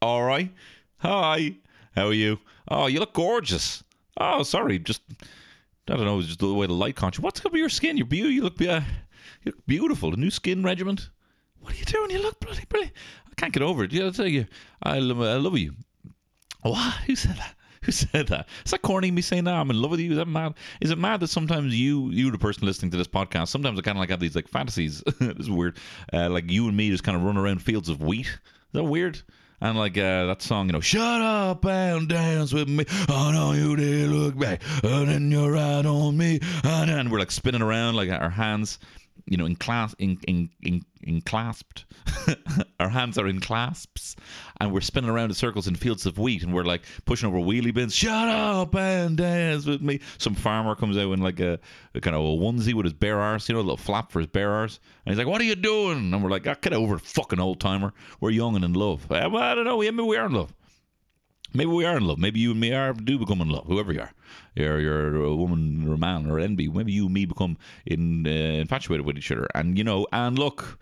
All right. Hi. How are you? Oh, you look gorgeous. Oh, sorry. Just I don't know. It's just the way the light caught you. What's up with your skin? You're beautiful. You look, uh, you look beautiful. The new skin regiment. What are you doing? You look bloody brilliant. I can't get over it. Yeah, I'll tell you. I love, I love you. What? Who said that? Who said that? Is that corny me saying that I'm in love with you? Is that mad? Is it mad that sometimes you, you, the person listening to this podcast, sometimes I kind of like have these like fantasies. is weird. Uh, like you and me just kind of run around fields of wheat. Is that weird? And like uh, that song, you know, shut up and dance with me. Oh no, you did look back, and then you're right on me. And then we're like spinning around, like our hands, you know, in class, in in in, clasped. our hands are in clasps, and we're spinning around in circles in fields of wheat, and we're like pushing over wheelie bins. Shut up and dance with me. Some farmer comes out in like a, a kind of a onesie with his bare arse, you know, a little flap for his bare arse, and he's like, "What are you doing?" And we're like, oh, "Get over fucking old timer. We're young and in love." Uh, well, I don't know. Maybe we are in love. Maybe we are in love. Maybe you and me are do become in love. Whoever you are, you're you're a woman or a man or enby. Maybe you and me become in uh, infatuated with each other. And you know, and look,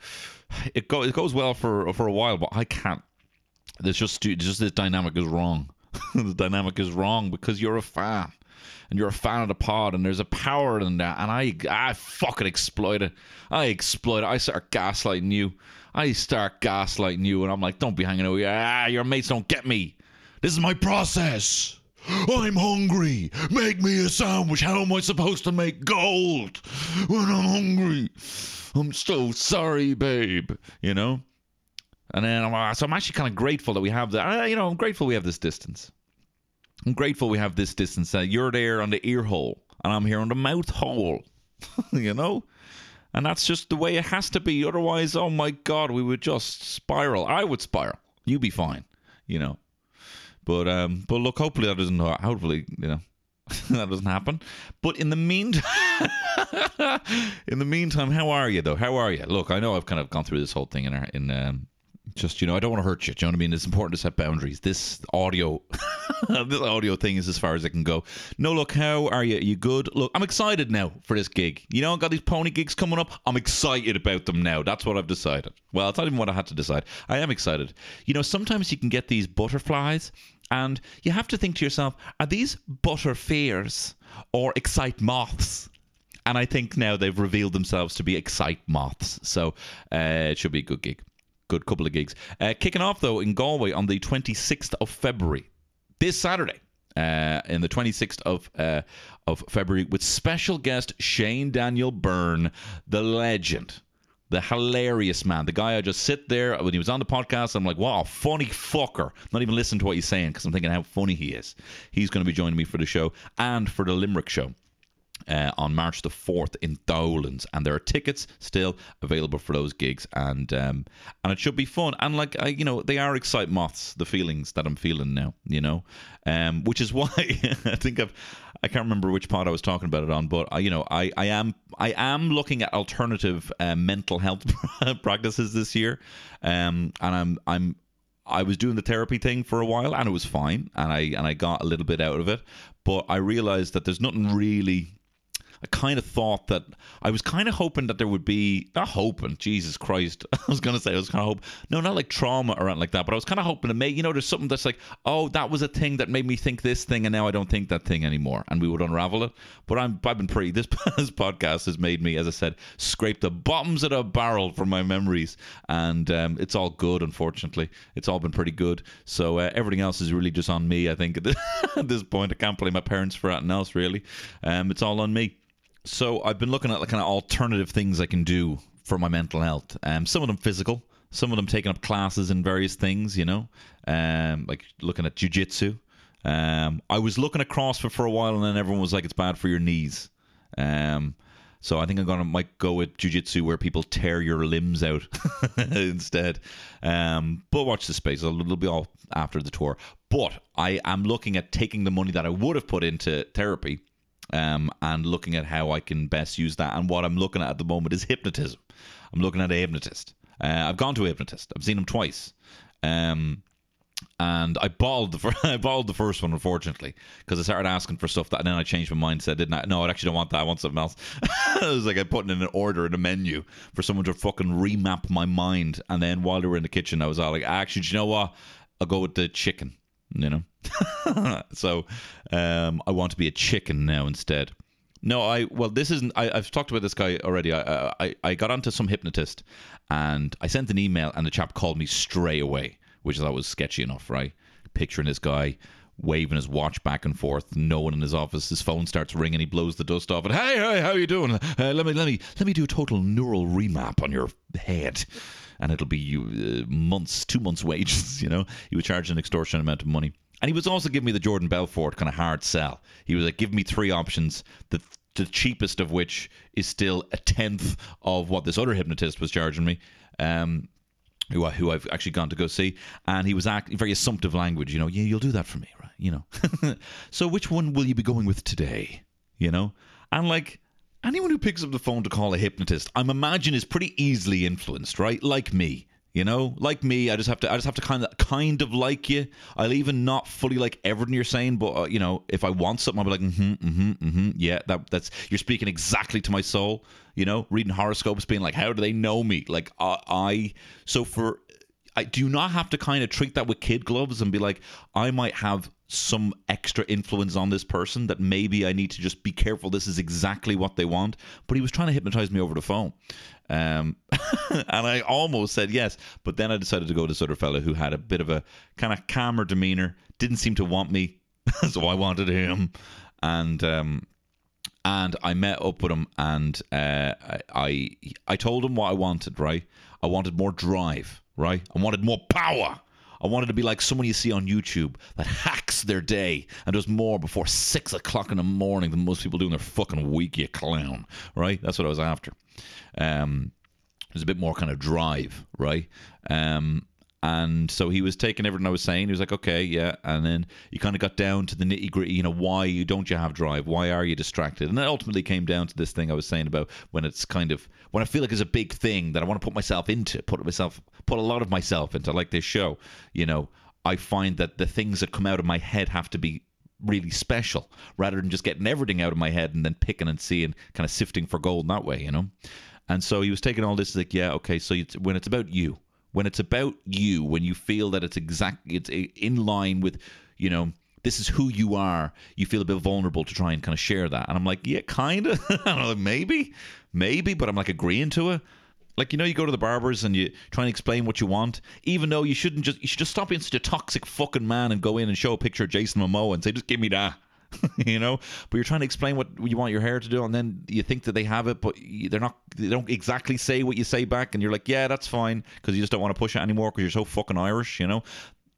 it go it goes well for for a while, but I can't. There's just just this dynamic is wrong. the dynamic is wrong because you're a fan. And you're a fan of the pod, and there's a power in that, and I, I fucking exploit it. I exploit it. I start gaslighting you. I start gaslighting you, and I'm like, don't be hanging out. Ah, your mates don't get me. This is my process. I'm hungry. Make me a sandwich. How am I supposed to make gold when I'm hungry? I'm so sorry, babe. You know? And then I'm, so I'm actually kind of grateful that we have that. Uh, you know, I'm grateful we have this distance. I'm grateful we have this distance. You're there on the ear hole and I'm here on the mouth hole. you know? And that's just the way it has to be. Otherwise, oh my God, we would just spiral. I would spiral. You'd be fine. You know? But um, but look, hopefully that doesn't. Hopefully, you know, that doesn't happen. But in the meantime, in the meantime, how are you though? How are you? Look, I know I've kind of gone through this whole thing in in um, just you know I don't want to hurt you. Do you know what I mean? It's important to set boundaries. This audio, this audio thing is as far as it can go. No, look, how are you? Are you good? Look, I'm excited now for this gig. You know, I've got these pony gigs coming up. I'm excited about them now. That's what I've decided. Well, it's not even what I had to decide. I am excited. You know, sometimes you can get these butterflies and you have to think to yourself, are these butter butterfears or excite moths? And I think now they've revealed themselves to be excite moths. So uh, it should be a good gig. Good couple of gigs. Uh, kicking off, though, in Galway on the 26th of February, this Saturday. Uh, in the 26th of uh, of February, with special guest Shane Daniel Byrne, the legend, the hilarious man, the guy I just sit there when he was on the podcast. I'm like, wow, funny fucker. Not even listen to what he's saying because I'm thinking how funny he is. He's going to be joining me for the show and for the Limerick show. Uh, on March the 4th in Dolans, and there are tickets still available for those gigs, and um, and it should be fun. And like I, you know, they are excite moths, the feelings that I'm feeling now, you know, um, which is why I think I've I can't remember which pod I was talking about it on, but I, you know, I, I am I am looking at alternative uh, mental health practices this year, um, and I'm I'm I was doing the therapy thing for a while, and it was fine, and I and I got a little bit out of it, but I realized that there's nothing really I kind of thought that I was kind of hoping that there would be not hoping, Jesus Christ. I was gonna say I was kind of hope no, not like trauma or anything like that, but I was kind of hoping to make you know there's something that's like oh that was a thing that made me think this thing and now I don't think that thing anymore and we would unravel it. But I'm I've been pretty this, this podcast has made me as I said scrape the bottoms of the barrel from my memories and um, it's all good. Unfortunately, it's all been pretty good. So uh, everything else is really just on me. I think at this point I can't blame my parents for anything else really. Um, it's all on me. So I've been looking at the kind of alternative things I can do for my mental health. Um, some of them physical, some of them taking up classes in various things. You know, um, like looking at jujitsu. Um, I was looking at CrossFit for a while, and then everyone was like, "It's bad for your knees." Um, so I think I'm gonna might go with jujitsu where people tear your limbs out instead. Um, but watch the space; it'll, be all after the tour. But I am looking at taking the money that I would have put into therapy um, and looking at how I can best use that. And what I'm looking at at the moment is hypnotism. I'm looking at a hypnotist. Uh, I've gone to a hypnotist. I've seen him twice. Um, and I bawled the first, I bawled the first one unfortunately because I started asking for stuff that and then I changed my mindset didn't I no I actually don't want that I want something else it was like I put in an order in a menu for someone to fucking remap my mind and then while they were in the kitchen I was all like actually do you know what I'll go with the chicken. You know, so um, I want to be a chicken now instead. No, I well, this isn't. I, have talked about this guy already. I, I I got onto some hypnotist, and I sent an email, and the chap called me straight away, which I thought was sketchy enough, right? Picturing this guy waving his watch back and forth. No one in his office. His phone starts ringing. He blows the dust off it. Hey, hey, how are you doing? Uh, let me let me let me do a total neural remap on your head, and it'll be uh, months, two months' wages. You know, he was charging an extortionate amount of money. And he was also giving me the Jordan Belfort kind of hard sell. He was like, give me three options. The the cheapest of which is still a tenth of what this other hypnotist was charging me. Um, who, I, who I've actually gone to go see, and he was acting very assumptive language. You know, yeah, you'll do that for me, right? You know. so which one will you be going with today? You know, and like anyone who picks up the phone to call a hypnotist, I'm imagine is pretty easily influenced, right? Like me. You know, like me, I just have to, I just have to kind of, kind of like you. I'll even not fully like everything you're saying, but uh, you know, if I want something, I'll be like, mm-hmm, mm-hmm, mm-hmm. Yeah, that, that's you're speaking exactly to my soul. You know, reading horoscopes, being like, how do they know me? Like, I, I so for I do not have to kind of treat that with kid gloves and be like, I might have some extra influence on this person that maybe I need to just be careful. This is exactly what they want. But he was trying to hypnotize me over the phone. Um, and I almost said yes. But then I decided to go to this other fellow who had a bit of a kind of calmer demeanor, didn't seem to want me. so I wanted him. And, um, and I met up with him and uh, I I told him what I wanted, right? I wanted more drive right? I wanted more power. I wanted to be like someone you see on YouTube that hacks their day and does more before six o'clock in the morning than most people do in their fucking week, you clown, right? That's what I was after. Um, there's a bit more kind of drive, right? Um, and so he was taking everything I was saying. He was like, okay, yeah. And then you kind of got down to the nitty gritty, you know, why you don't you have drive? Why are you distracted? And it ultimately came down to this thing I was saying about when it's kind of, when I feel like it's a big thing that I want to put myself into, put myself, put a lot of myself into, like this show, you know, I find that the things that come out of my head have to be really special rather than just getting everything out of my head and then picking and seeing, kind of sifting for gold that way, you know? And so he was taking all this like, yeah, okay, so when it's about you, when it's about you, when you feel that it's exactly it's eh, in line with, you know, this is who you are, you feel a bit vulnerable to try and kind of share that. And I'm like, yeah, kind of. Maybe, maybe, but I'm like agreeing to it. Like you know, you go to the barbers and you try and explain what you want, even though you shouldn't just you should just stop being such a toxic fucking man and go in and show a picture of Jason Momoa and say, just give me that. you know but you're trying to explain what you want your hair to do and then you think that they have it but they're not they don't exactly say what you say back and you're like yeah that's fine because you just don't want to push it anymore because you're so fucking irish you know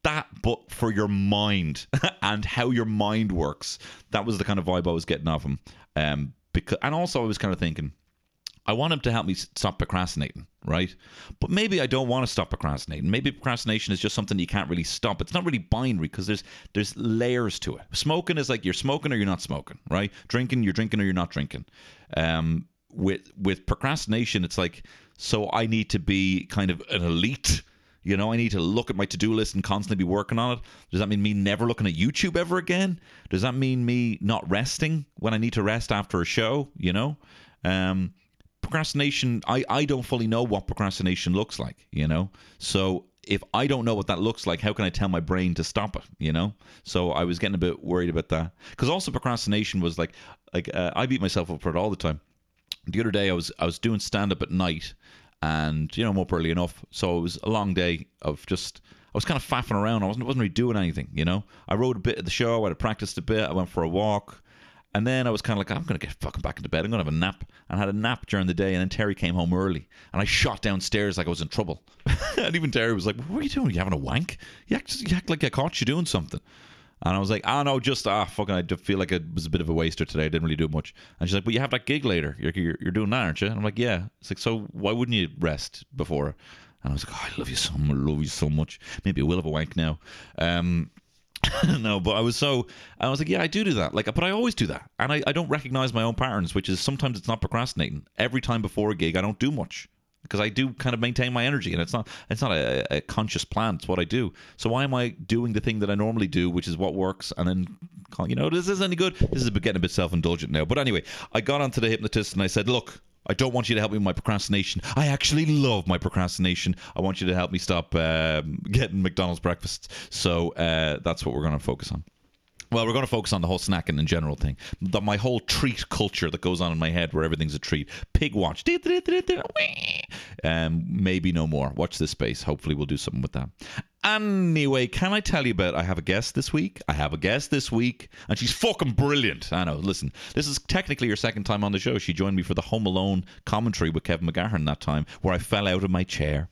that but for your mind and how your mind works that was the kind of vibe i was getting off him um because and also i was kind of thinking I want him to help me stop procrastinating, right? But maybe I don't want to stop procrastinating. Maybe procrastination is just something you can't really stop. It's not really binary because there's there's layers to it. Smoking is like you're smoking or you're not smoking, right? Drinking, you're drinking or you're not drinking. Um, with with procrastination, it's like so I need to be kind of an elite. You know, I need to look at my to do list and constantly be working on it. Does that mean me never looking at YouTube ever again? Does that mean me not resting when I need to rest after a show? You know, um, procrastination I, I don't fully know what procrastination looks like you know so if i don't know what that looks like how can i tell my brain to stop it you know so i was getting a bit worried about that because also procrastination was like like uh, i beat myself up for it all the time the other day i was i was doing stand up at night and you know i'm up early enough so it was a long day of just I was kind of faffing around. I wasn't wasn't really doing anything, you know. I wrote a bit of the show. I practiced a bit. I went for a walk. And then I was kind of like, I'm going to get fucking back into bed. I'm going to have a nap. And I had a nap during the day. And then Terry came home early. And I shot downstairs like I was in trouble. and even Terry was like, What are you doing? Are you having a wank? You act, you act like I caught you doing something. And I was like, oh no, just ah, fucking, I feel like it was a bit of a waster today. I didn't really do much. And she's like, but you have that gig later. You're, you're, you're doing that, aren't you? And I'm like, yeah. It's like, so why wouldn't you rest before? And I was like, oh, I love you so much. I love you so much. Maybe I will have a wank now. Um, no, but I was so I was like, yeah, I do do that. Like, but I always do that, and I, I don't recognize my own patterns, which is sometimes it's not procrastinating. Every time before a gig, I don't do much because I do kind of maintain my energy, and it's not it's not a, a, conscious plan. It's what I do. So why am I doing the thing that I normally do, which is what works, and then you know, this isn't any good? This is getting a bit self indulgent now. But anyway, I got onto the hypnotist and I said, look, I don't want you to help me with my procrastination. I actually love my procrastination. I want you to help me stop um, getting McDonald's breakfasts. So uh, that's what we're going to focus on. Well, we're going to focus on the whole snacking in general thing. The, my whole treat culture that goes on in my head where everything's a treat. Pig watch. Um, maybe no more. Watch this space. Hopefully, we'll do something with that. Anyway, can I tell you about? I have a guest this week. I have a guest this week, and she's fucking brilliant. I know. Listen, this is technically her second time on the show. She joined me for the Home Alone commentary with Kevin McGahern that time, where I fell out of my chair.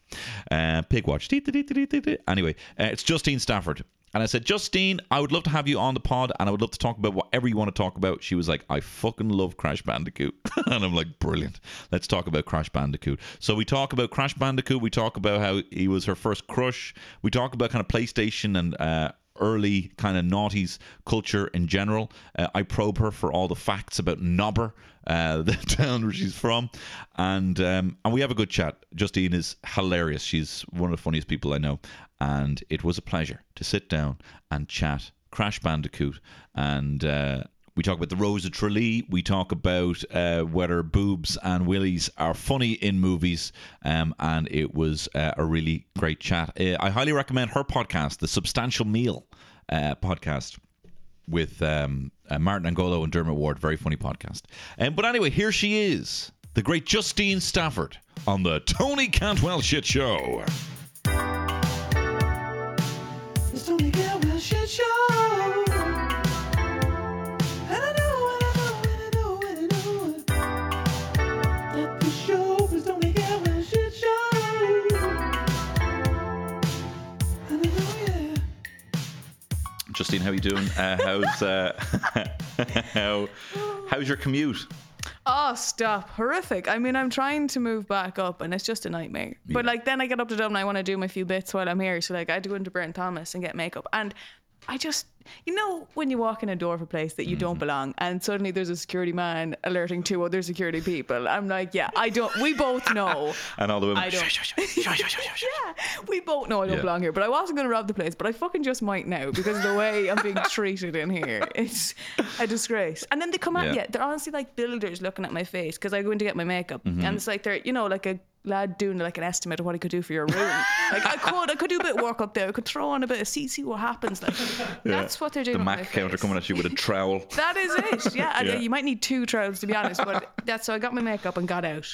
Uh, pig watch. Anyway, uh, it's Justine Stafford. And I said, Justine, I would love to have you on the pod and I would love to talk about whatever you want to talk about. She was like, I fucking love Crash Bandicoot. and I'm like, brilliant. Let's talk about Crash Bandicoot. So we talk about Crash Bandicoot. We talk about how he was her first crush. We talk about kind of PlayStation and uh, early kind of naughties culture in general. Uh, I probe her for all the facts about Nobber, uh, the town where she's from, and um, and we have a good chat. Justine is hilarious. She's one of the funniest people I know, and it was a pleasure to sit down and chat Crash Bandicoot and. Uh, we talk about the Rose of Tralee. We talk about uh, whether boobs and willies are funny in movies. Um, and it was uh, a really great chat. Uh, I highly recommend her podcast, the Substantial Meal uh, podcast with um, uh, Martin Angolo and Dermot Ward. Very funny podcast. Um, but anyway, here she is, the great Justine Stafford on the Tony Cantwell Shit Show. Justine, how are you doing? Uh, how's uh, how how's your commute? Oh, stop. Horrific. I mean, I'm trying to move back up and it's just a nightmare. But like then I get up to Dublin, I want to do my few bits while I'm here. So like I had to go into Brown Thomas and get makeup. And I just you know when you walk in a door of a place that you Mm-hmm. don't belong and suddenly there's a security man alerting two other security people. I'm like, yeah, I don't we both know. And all the women. I don't. Yeah, we both know I don't Yeah. belong here, but I wasn't going to rob the place, but I fucking just might now because of the way I'm being treated in here. It's a disgrace. And then they come out Yeah. you. They're honestly like builders looking at my face because I go in to get my makeup, Mm-hmm. and it's like they're you know like a lad doing like an estimate of what he could do for your room. like I could, I could do a bit of work up there. I could throw on a bit of see see what happens. Like that's what they're doing. The Mac counter coming at you with a trowel. That is it. Yeah, uh, Yeah. you might need two trowels to be honest, but that's so I got my makeup and got out.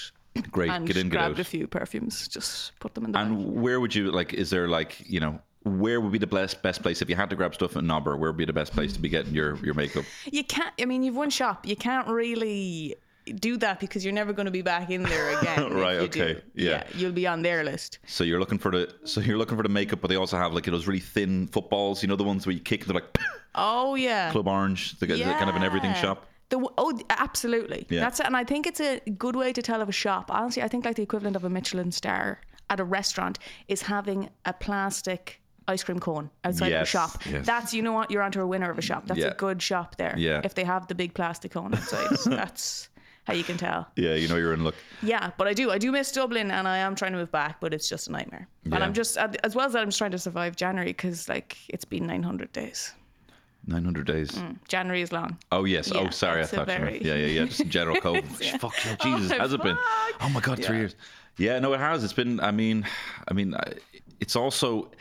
Great, and get in, get grabbed out. a few perfumes, just put them in the bag. And where would you like? Is there like you know? Where would be the best best place if you had to grab stuff in Nobber? Where would be the best place to be getting your your makeup? You can't. I mean, you've one shop. You can't really do that because you're never going to be back in there again. Right, okay, yeah. You'll be on their list. So you're looking for the so you're looking for the makeup, but they also have like those really thin footballs. You know the ones where you kick. They're like Oh yeah. Club Orange. The, the kind of an everything shop. The, oh, absolutely. Yeah. That's it. And I think it's a good way to tell of a shop. Honestly, I think like the equivalent of a Michelin star at a restaurant is having a plastic ice cream cone outside of a shop. yes. That's you know what you're onto a winner of a shop. That's Yeah. a good shop there. Yeah. If they have the big plastic cone outside, that's how you can tell. Yeah, you know you're in luck. Yeah, but I do. I do miss Dublin, and I am trying to move back, but it's just a nightmare. Yeah. And I'm just, as well as that, I'm just trying to survive January because, like, it's been 900 days. Nine hundred days. Mm, January is long. Oh yes. oh sorry, I it's a thought you very- Yeah, yeah, yeah. Just general COVID. Fuck yeah, oh, Jesus, Oh, has it been? Oh my god, three Yeah. years. Yeah, no, it has. It's been. I mean, I mean, it's also.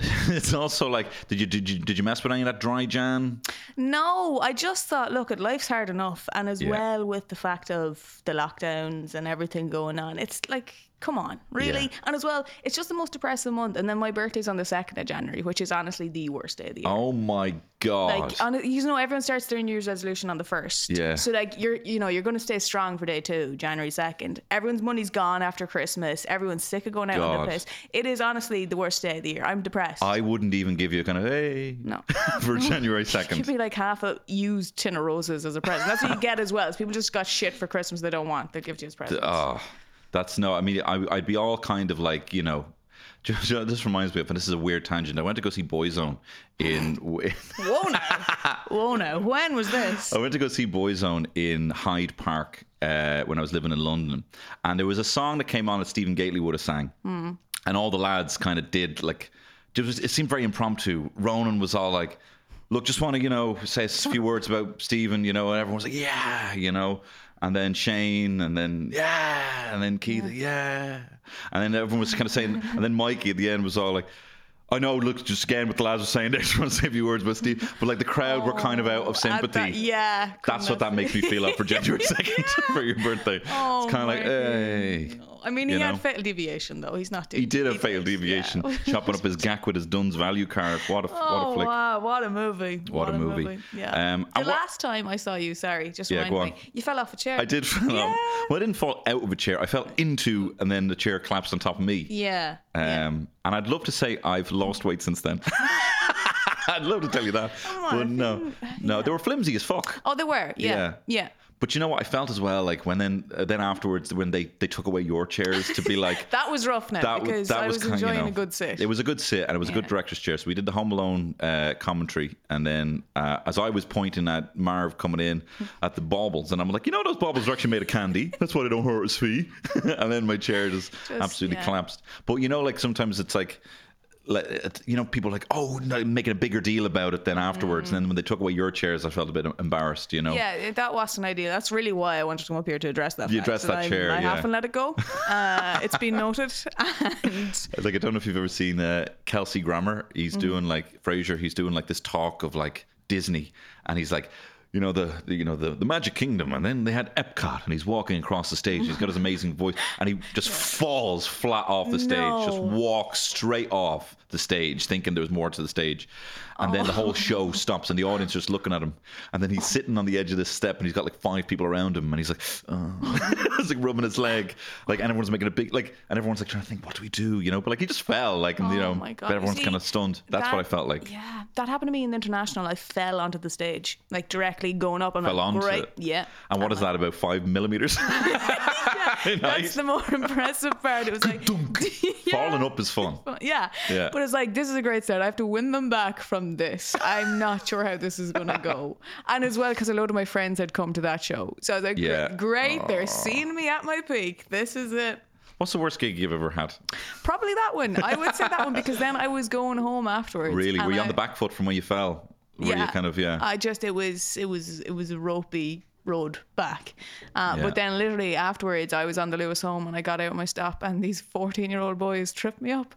It's also like, did you did you did you mess with any of that dry jam? No, I just thought, look, at life's hard enough, and as Yeah. well with the fact of the lockdowns and everything going on, it's like, come on, really? Yeah. And as well, it's just the most depressing month. And then my birthday's on the second of January, which is honestly the worst day of the year. Oh my god! Like on, you know, everyone starts their New Year's resolution on the first. Yeah. So like you're, you know, you're going to stay strong for day two, January second. Everyone's money's gone after Christmas. Everyone's sick of going out on God. their place. It is honestly the worst day of the year. I'm depressed. I wouldn't even give you a kind of hey no. for January 2nd. Give second. me like half a used tin of roses as a present. That's what you get as well. Is people just got shit for Christmas they don't want. They give you as presents. Oh, that's no. I mean, I, I'd be all kind of like you know. This reminds me of, and this is a weird tangent. I went to go see Boyzone in. Whoa now. Whoa now. When was this? I went to go see Boyzone in Hyde Park uh, when I was living in London, and there was a song that came on that Stephen Gately would have sang, and all the lads kind of did like. It, was, it seemed very impromptu. Ronan was all like, "Look, just want to you know say a few words about Stephen," you know, and everyone was like, "Yeah," you know. And then Shane, and then yeah, and then Keith, yeah, and then everyone was kind of saying, and then Mikey at the end was all like. I know, look, just again what the lads were saying, I just want to say a few words about Steve, but like the crowd were kind of out of sympathy. that- yeah. That's what that makes me feel like for January 2nd for your birthday. Oh, it's kind of like, hey. I mean, he had know. fatal deviation though. He's not doing. He did have fatal deviation, Yeah. chopping up his gack with his Dunnes value card. What a, what Oh a flick. wow! What a movie! What a movie. Yeah. Um, the what- last time I saw you, sorry, just Yeah, remind me, you fell off a chair. I did fall Yeah. off. Well, I didn't fall out of a chair. I fell into, and then the chair collapsed on top of me. Yeah. Um, yeah. And I'd love to say I've lost weight since then. I'd love to tell you that. on, but no. No, they were flimsy as fuck. Oh, they were. Yeah. Yeah. Yeah. But you know what? I felt as well, like when then uh, then afterwards, when they, they took away your chairs to be like, That was rough now that was because that I was, kind of, you enjoying know, a good sit. It was a good sit, and it was a good director's chair. So we did the Home Alone uh, commentary, and then uh, as I was pointing at Marv coming in at the baubles, and I'm like, you know, those baubles are actually made of candy. That's why they don't hurt his feet. and then my chair just, Just, absolutely yeah. collapsed. But you know, like sometimes it's like. Like, you know, people are like, oh, making a bigger deal about it then afterwards. And then when they took away your chairs, I felt a bit embarrassed, you know. Mm. Yeah, that was an idea. That's really why I wanted to come up here to address that. You address that I'm- chair, I yeah. haven't let it go. Uh, it's been noted, and Like I don't know if you've ever seen uh, Kelsey Grammer. He's Mm-hmm. doing like Frasier. He's doing like this talk of like Disney, and he's like, you know the, the you know the, the Magic Kingdom, and then they had Epcot, and he's walking across the stage. He's got his amazing voice, and he just falls flat off the stage, just walks straight off the stage, thinking there was more to the stage, and then the whole Oh. show stops, and the audience just looking at him, and then he's sitting on the edge of this step, and he's got like five people around him, and he's like, oh. it's like rubbing his leg, like, and everyone's making a big like, and everyone's like trying to think, what do we do, you know? But like he just fell, like, and you Oh know, my God. but everyone's kind of stunned. That's what I felt like. Yeah, that happened to me in the international. I fell onto the stage, like directly going up. I'm Fell like, onto great, it. yeah. And what is that about five millimeters? That's Nice. the more impressive part. It was like Yeah. Falling up is fun. Yeah. Yeah. But it's like, this is a great start. I have to win them back from this. I'm not sure how this is going to go. And as well, because a load of my friends had come to that show. So I was like, Yeah. yeah. great. They're seeing me at my peak. This is it. What's the worst gig you've ever had? Probably that one. I would say that one because then I was going home afterwards. Really? Were you on the back foot from where you fell? Were you kind of yeah? I just it was it was it was a ropey road back. Uh, Yeah. But then literally afterwards, I was on the Luas home and I got out of my stop, and these fourteen-year-old boys tripped me up,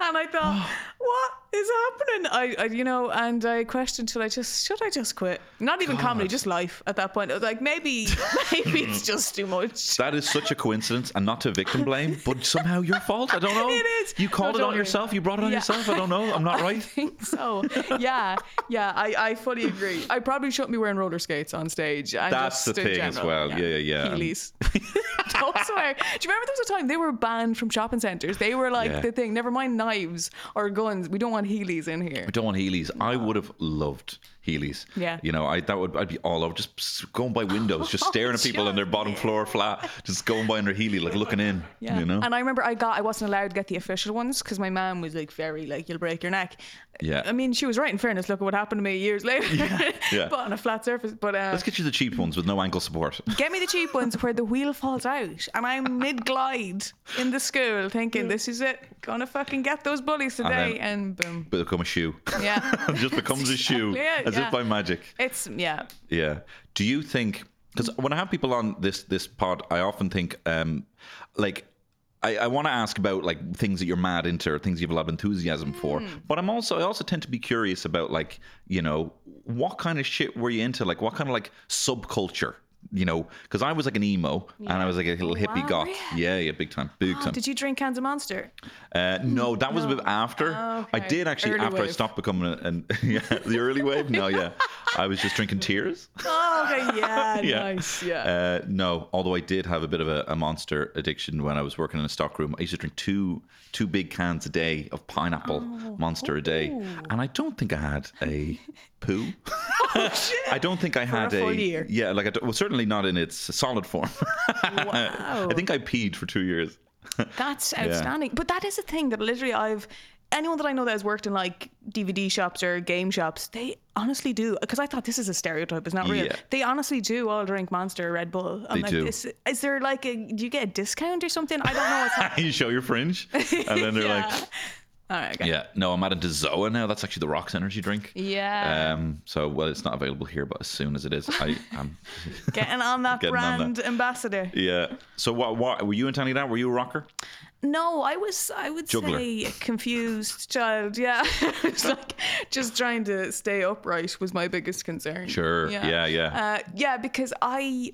and I thought, what is happening? I, I you know, and I questioned should I just should I just quit? Not even comedy, just life. At that point, I was like, maybe maybe it's just too much. That is such a coincidence, and not to victim blame, but somehow your fault. I don't know. It is. You called No, it on yourself. You brought it on Yeah. yourself. I don't know. I'm not I right. think so. Yeah, yeah. I, I fully agree. I probably shouldn't be wearing roller skates on stage. And That's just the in thing as general. well. Yeah, yeah, yeah. Heelys. don't swear. Do you remember there was a time they were banned from shopping centres? They were like Yeah. the thing. Never mind knives or guns. We don't want Heelys in here. I don't want Heelys. I would have loved Heelys. Yeah. You know, I that would I'd be all over just going by windows, just staring at people in their bottom floor flat, just going by in their Heely, like looking in. Yeah. You know. And I remember I got I wasn't allowed to get the official ones because my mom was like very like you'll break your neck. Yeah. I mean she was right in fairness. Look at what happened to me years later. yeah. but on a flat surface. But uh, Let's get you the cheap ones with no ankle support. Get me the cheap ones where the wheel falls out and I'm mid glide in the school thinking this is it. Gonna fucking get those bullies today then- and boom. But become a shoe. Yeah. it just becomes a shoe, Exactly it, as yeah. if by magic. It's yeah. Yeah. Do you think? Because when I have people on this this pod, I often think, um, like, I, I want to ask about like things that you're mad into or things you have a lot of enthusiasm for. But I'm also I also tend to be curious about like you know what kind of shit were you into? Like what kind of like subculture? You know, because I was like an emo and I was like a little hippie wow, goth. really? Yeah, yeah, big time, big Oh, time. did you drink cans of Monster? Uh, no, that was a bit after. Oh, okay. I did actually Early after I stopped becoming a, an yeah the early wave. No, yeah, I was just drinking tears. Oh, okay, yeah, Yeah. nice, yeah. Uh, no, although I did have a bit of a, a monster addiction when I was working in a stockroom. I used to drink two two big cans a day of pineapple Oh. monster a day, and I don't think I had a poo. Oh, I don't think I had a full year. yeah, like I well, certainly not in its solid form. Wow. I think I peed for two years. That's outstanding. But that is a thing that literally I've anyone that I know that has worked in like DVD shops or game shops, they honestly do. Because I thought this is a stereotype, it's not real. Yeah. They honestly do all drink Monster or Red Bull. I'm They like, do. Is, is there like a? Do you get a discount or something? I don't know. What's happening. you show your fringe, and then they're Yeah. like, All right. Okay. Yeah, no, I'm adding to Zoa now. That's actually the Rocks energy drink. Yeah. Um, so well, it's not available here, but as soon as it is, I am. Getting on that Getting on brand ambassador. yeah. So what? What were you of that? Were you a rocker? No, I was. I would Juggler. say a confused child. Yeah, it's like just trying to stay upright was my biggest concern. Sure. Yeah, yeah. Uh, yeah, because I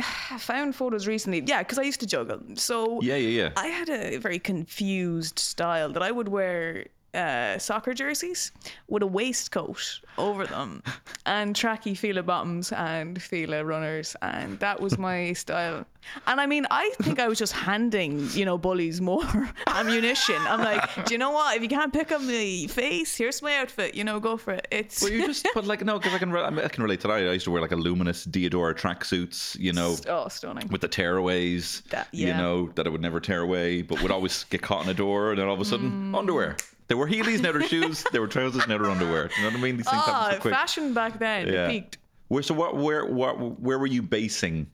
found photos recently. Yeah, because I used to juggle. So Yeah, yeah, yeah. I had a very confused style that I would wear uh, soccer jerseys with a waistcoat over them and tracky Fila bottoms and Fila runners. And that was my style. And I mean, I think I was just handing, you know, bullies more ammunition. I'm like, do you know what? If you can't pick up my face, here's my outfit. You know, go for it. It's Well, you just but like no, because I can re- I, can relate to that. I used to wear like a luminous Diadora tracksuits, you know, oh, stunning. with the tearaways, That- you know, that I would never tear away, but would always get caught in a door, and then all of a sudden, underwear. They were heelys, now they're shoes. There were trousers, now they're underwear. You know what I mean? These things happen so oh, quick. fashion back then it Yeah. peaked. Where so what? Where what? Where were you basing?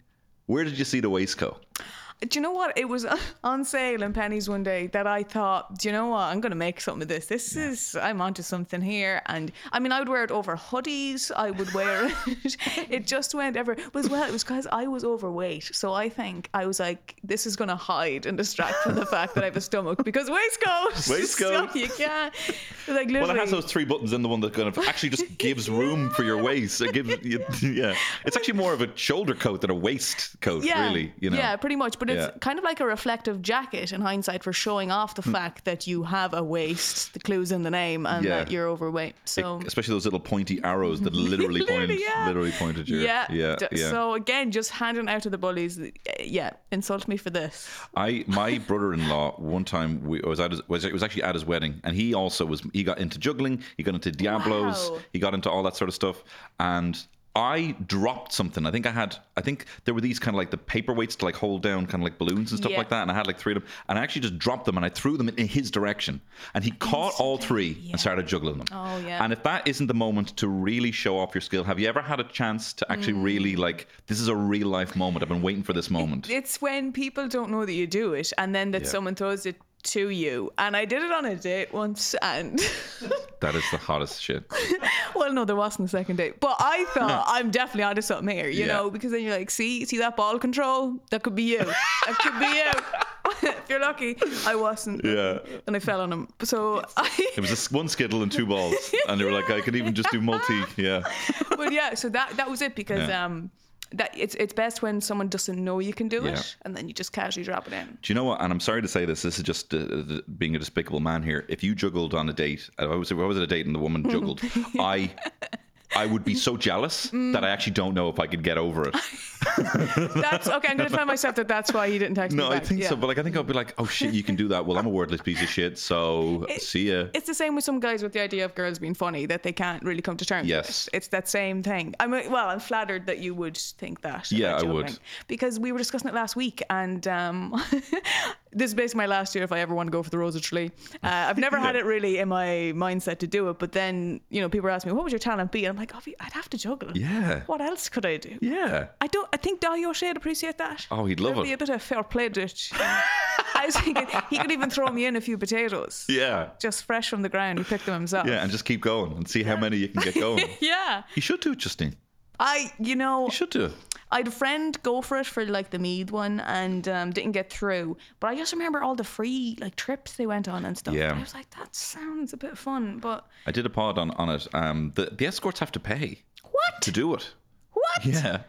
Where did you see the waistcoat? Do you know what? It was on sale in Penneys one day that I thought, do you know what? I'm going to make something of this. This is, I'm onto something here. And I mean, I would wear it over hoodies. I would wear it. it just went ever. But well, it was because I was overweight. So I think I was like, this is going to hide and distract from the fact that I have a stomach because waistcoat. Waistcoat. So you can't. Like literally. Well, it has those three buttons in the one that kind of actually just gives room for your waist. It gives, you, yeah. It's actually more of a shoulder coat than a waist coat, yeah, really. You know. Yeah, pretty much. But it's Yeah. kind of like a reflective jacket in hindsight for showing off the fact that you have a waist, the clues in the name, and Hmm. Yeah. that you're overweight. So Especially those little pointy arrows that literally point, Literally, yeah. literally point at your. yeah, yeah, yeah. So again, just handing out to the bullies. uh, Yeah, insult me for this. I my brother-in-law one time we was at his, was it was actually at his wedding and he also was he got into juggling he got into Diablos Wow. he got into all that sort of stuff and I dropped something I think I had I think there were these kind of like the paperweights to like hold down kind of like balloons and stuff Yeah. like that and I had like three of them and I actually just dropped them and I threw them in his direction and he caught all three and started juggling them Oh, yeah. and if that isn't the moment to really show off your skill have you ever had a chance to actually Mm. really like this is a real life moment I've been waiting for this moment It's when people don't know that you do it, and then that Yeah. someone throws it to you. And I did it on a date once, and that is the hottest shit well, no, there wasn't a second date, but I thought I'm definitely onto something here, you Yeah. know, because then you're like, see, see that ball control? That could be you. That could be you. if you're lucky, I wasn't. Yeah. And I fell on him. So I. It was a s one skittle and two balls, and they were like, I could even just do multi. Yeah, but yeah, so that that was it because um that it's it's best when someone doesn't know you can do Yeah. it and then you just casually drop it in. do you know what? And I'm sorry to say this. This is just uh, uh, being a despicable man here. If you juggled on a date, uh, I was, if I was at a date and the woman juggled, I. I would be so jealous that I actually don't know if I could get over it. That's okay. I'm gonna tell myself that that's why he didn't text No, me. No, I think Yeah. so. But like, I think I'll be like, oh shit, you can do that. Well, I'm a wordless piece of shit. So see ya. It's the same with some guys with the idea of girls being funny that they can't really come to terms Yes. with. It's that same thing. I'm well, I'm flattered that you would think that. Yeah, I would. Because we were discussing it last week and um this is basically my last year if I ever want to go for the Rose of Tralee. Uh, I've never had it really in my mindset to do it, but then, you know, people ask me, what would your talent be? And I'm like, oh, I'd have to juggle. Yeah. What else could I do? Yeah. I don't. I think Dáithí Ó Sé would appreciate that. Oh, he'd love There'd it. Be a bit of fair play it. I was thinking he could even throw me in a few potatoes, Yeah. just fresh from the ground. He picked them himself. Yeah, and just keep going and see how many you can get going. Yeah. You should do it, Justine. I, you know, You should do it. I had a friend go for it for like the Meath one and um, didn't get through. But I just remember all the free like trips they went on and stuff. Yeah. I was like, that sounds a bit fun, but I did a pod on, on it. Um, the, the escorts have to pay what? to do it. What? Yeah.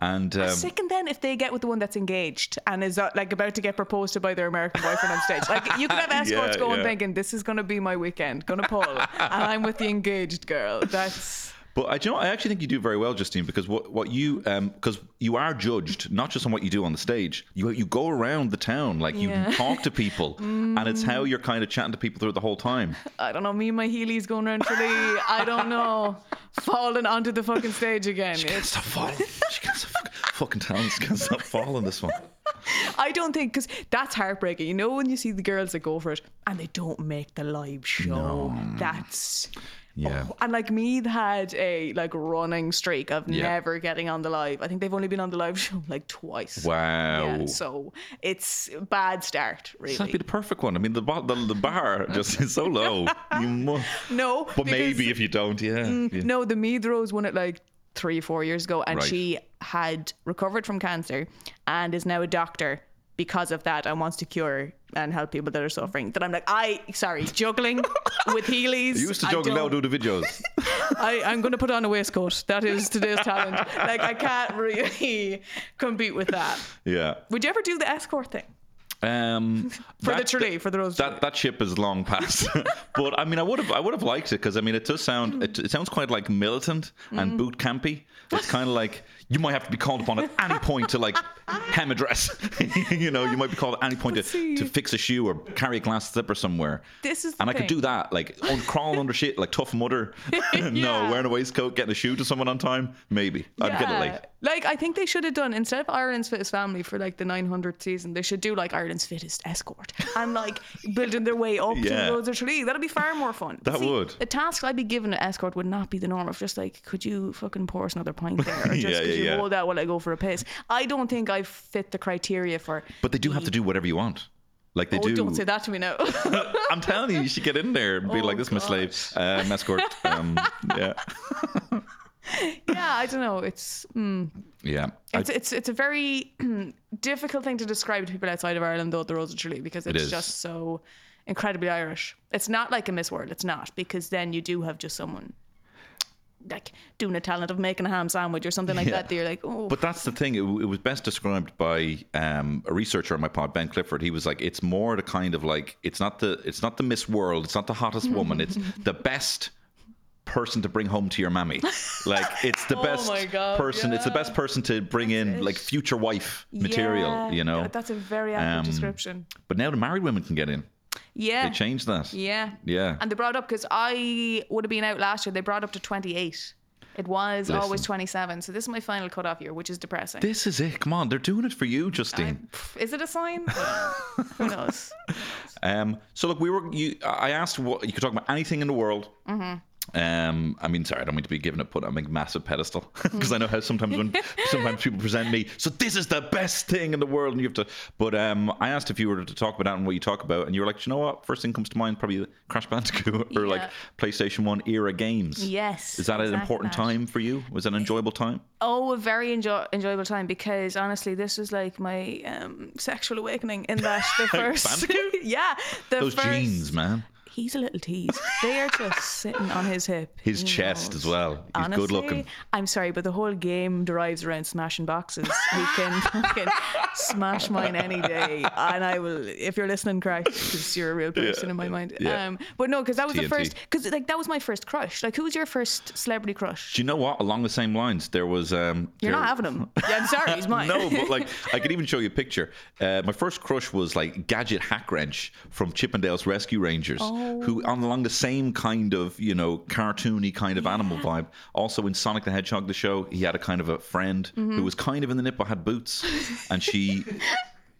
And um, Sick and then if they get with the one that's engaged and is uh, like about to get proposed to by their American boyfriend on stage, like you could have escorts Yeah, going yeah. thinking this is going to be my weekend, going to pull, and I'm with the engaged girl. That's But I, you know, I actually think you do very well, Justine, because what, what you um, because you are judged not just on what you do on the stage. You you go around the town, like you Yeah. talk to people, and it's how mm. you're kind of chatting to people through the whole time. I don't know. Me and my heelys going around Tralee. I don't know. Falling onto the fucking stage again. She Can't stop falling. She can't stop fucking, fucking talents can't stop falling. This one. I don't think because that's heartbreaking. You know when you see the girls that go for it and they don't make the live show. That's Yeah. Oh, and like Meath had a like running streak of Yeah. never getting on the live. I think they've only been on the live show like twice. Wow. Yeah, so it's a bad start, really. That'd be the perfect one. I mean, the the, the bar just is so low. You must, no, but because- maybe if you don't, yeah. Mm, yeah. No, the Meath Rose won it like three, four years ago, and Right. she had recovered from cancer and is now a doctor because of that and wants to cure and help people that are suffering. That I'm like, I sorry, juggling with Heelys. You used to I juggle now, don't- the videos. I, I'm going to put on a waistcoat. That is today's talent. Like I can't really compete with that. yeah. Would you ever do the escort thing Um, for the that- Tralee for the Rose? That that ship is long past, but I mean, I would have I would have liked it because I mean, it does sound it, it sounds quite like militant and Mm. boot campy. It's kind of like you might have to be called upon at any point to like hem a dress. you know, you might be called at any point to, see- to fix a shoe or carry a glass slipper somewhere. This is the and I could do that, like un- crawling under shit like tough mudder. no, Yeah. wearing a waistcoat, getting a shoe to someone on time. Maybe I'd get it late. Like I think they should have done instead of Ireland's fittest family for like the 900th season, they should do like Ireland's fittest escort and like building their way up Yeah. to Rose of Tralee. That'd be far more fun. That would. The task I'd be given an escort would not be the norm of just like, could you fucking pour us another pint there, or just Yeah, yeah, you yeah. hold that while I go for a piss? I don't think I fit the criteria for. But they do have to do whatever you want. Like they Oh, do. don't say that to me now. I'm telling you, you should get in there and be Oh, like, "This is my slave, um, escort." Um, yeah, yeah, I don't know. It's. Mm. yeah. I- It's, it's it's a very difficult thing to describe to people outside of Ireland, though, the Rose of Tralee, because it's is. just so incredibly Irish. It's not like a Miss World. It's not, because then you do have just someone like doing a talent of making a ham sandwich or something like Yeah. that. that You're like, oh, But that's the thing. It, it was best described by um, a researcher on my pod, Ben Clifford. He was like, "It's more the kind of like it's not the it's not the Miss World. It's not the hottest woman. It's the best." person to bring home to your mammy like it's the Oh best God, person it's the best person to bring in it. like future wife material yeah, you know that's a very accurate Um, description. but now the married women can get in Yeah, they changed that yeah, yeah And they brought up because I would have been out last year. They brought up to 28. It was always 27. So this is my final cutoff year, which is depressing. this is it come on they're doing it for you justine Pff, Is it a sign? Who knows? Um, so look, we were. You, I asked what you could talk about anything in the world. Mm-hmm. Um, I mean, sorry, I don't mean to be given a put on a massive pedestal because I know how sometimes when sometimes people present me, so this is the best thing in the world, and you have to. But um, I asked if you were to talk about that and what you talk about, and you were like, you know what? First thing comes to mind, probably Crash Bandicoot or like PlayStation One era games. Yes. Is that an important that. time for you? Was it an enjoyable time? Oh, a very enjoy- enjoyable time because honestly, this was like my um, sexual awakening in that the first. Bandicoot? yeah. The Those first, jeans, man. He's a little tease. They are just sitting on his hip. His chest knows. as well. He's Honestly, good looking. I'm sorry, but the whole game derives around smashing boxes. He can fucking smash mine any day, and I will. If you're listening, Crash, because you're a real person in my mind. Yeah. Um, but no, because that was the first. Because like that was my first crush. Like, who was your first celebrity crush? Do you know what? Along the same lines, there was. Um, You're there- not having him. Yeah, I'm sorry, he's mine. no, but like I could even show you a picture. Uh, my first crush was like Gadget Hackwrench from Chip 'n Dale Rescue Rangers, who on along the same kind of you know cartoony kind of animal vibe. Also in Sonic the Hedgehog the show, he had a kind of a friend Mm-hmm. who was kind of in the nip but had boots, and she.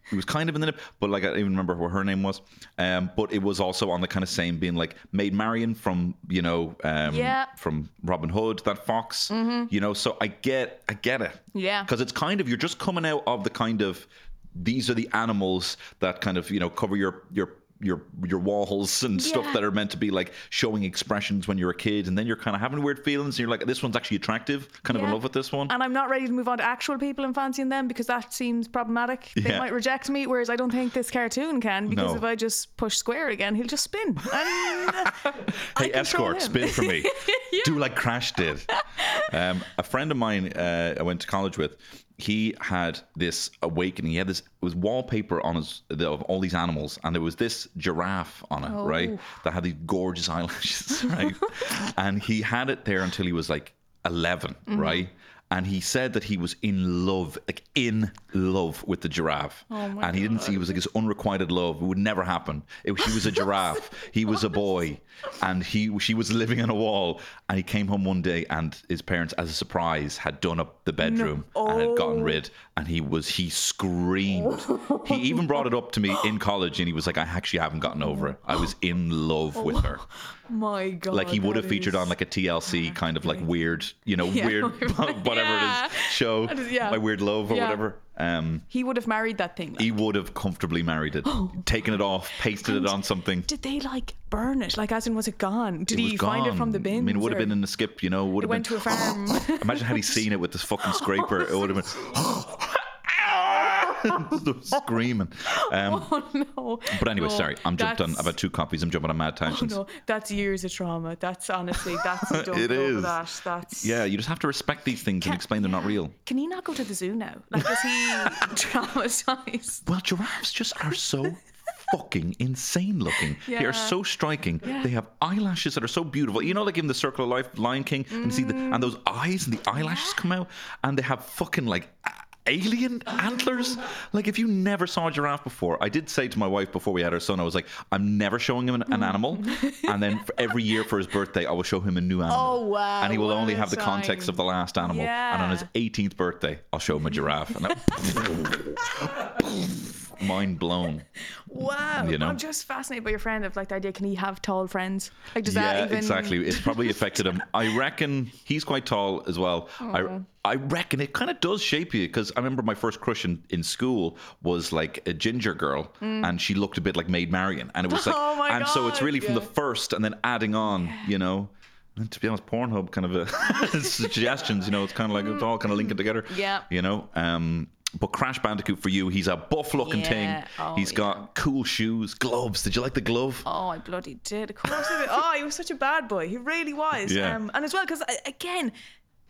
He was kind of in the nip, but like I don't even remember what her name was. Um, but it was also on the kind of same being like Maid Marian from you know um, Yeah. from Robin Hood, that fox. You know, so I get I get it. Yeah. Because it's kind of you're just coming out of the kind of these are the animals that kind of you know cover your your your your walls and stuff Yeah. that are meant to be like showing expressions when you're a kid, and then you're kind of having weird feelings, and you're like, this one's actually attractive. Kind of in love with this one. And I'm not ready to move on to actual people and fancying them because that seems problematic. They might reject me, whereas I don't think this cartoon can because No. if I just push square again, he'll just spin. And, uh, Hey, escort, spin for me. Do like Crash did. Um, a friend of mine uh, I went to college with, he had this awakening. He had this, it was wallpaper on his, of all these animals, and there was this giraffe on it, right? Oh. That had these gorgeous eyelashes, right? and he had it there until he was like 11, Mm-hmm. right? And he said that he was in love, like in love with the giraffe. Oh my and he didn't see it was like his unrequited love. It would never happen. It, she was a giraffe. he was a boy, and he she was living on a wall. And he came home one day, and his parents, as a surprise, had done up the bedroom and had gotten Oh. rid. And he was he screamed. he even brought it up to me in college, and he was like, "I actually haven't gotten over it. I was in love with her." My God. like he would have featured on like a TLC kind of like weird, you know, Yeah. weird whatever Yeah. it is show, is- yeah. my weird love or Yeah. whatever. Um, He would have married that thing. like. he would have comfortably married it, taken it off, pasted it on something. Did they like burn it? Like, as in, was it gone? Did It he was find it from the bin? I mean, it would have been in the skip, you know. Would It have went been, to a farm. Imagine had he seen it with this fucking scraper. It would have been screaming. Um, oh no. but anyway, No, sorry, I'm jumped on. I've had two copies. I'm jumping on mad Oh, no, that's years of trauma. That's honestly, that's It is. that. That's Yeah, you just have to respect these things and explain they're not real. Can he not go to the zoo now? Like, is he traumatized? Well, giraffes just are so fucking insane looking. Yeah. They are so striking. Yeah. They have eyelashes that are so beautiful. You know, like in the Circle of Life, Lion King, mm. and see the and those eyes and the eyelashes come out, and they have fucking like alien antlers. Like if you never saw a giraffe before, I did say to my wife before we had our son, I was like, I'm never showing him an, an animal, and then for every year for his birthday, I will show him a new animal. Oh, wow, And he will only have the context sign. of the last animal. And on his 18th birthday, I'll show him a giraffe. Mind blown. Wow. You know? I'm just fascinated by your friend of like the idea. Can he have tall friends? Like, does yeah, that even exactly. It's probably affected him. I reckon he's quite tall as well. Oh. I I reckon it kind of does shape you because I remember my first crush in, in school was like a ginger girl, and she looked a bit like Maid Marian, and it was like, Mm. Oh my and so it's God, really from the first and then adding on, you know. To be honest, Pornhub kind of a suggestions, you know, it's kind of like it's all kind of linking together. Yeah. You know, um, but Crash Bandicoot for you, he's a buff looking thing. Oh, He's got cool shoes, gloves. Did you like the glove? Oh, I bloody did. Of course I did. Oh, he was such a bad boy. He really was. Yeah. Um, and as well, because again,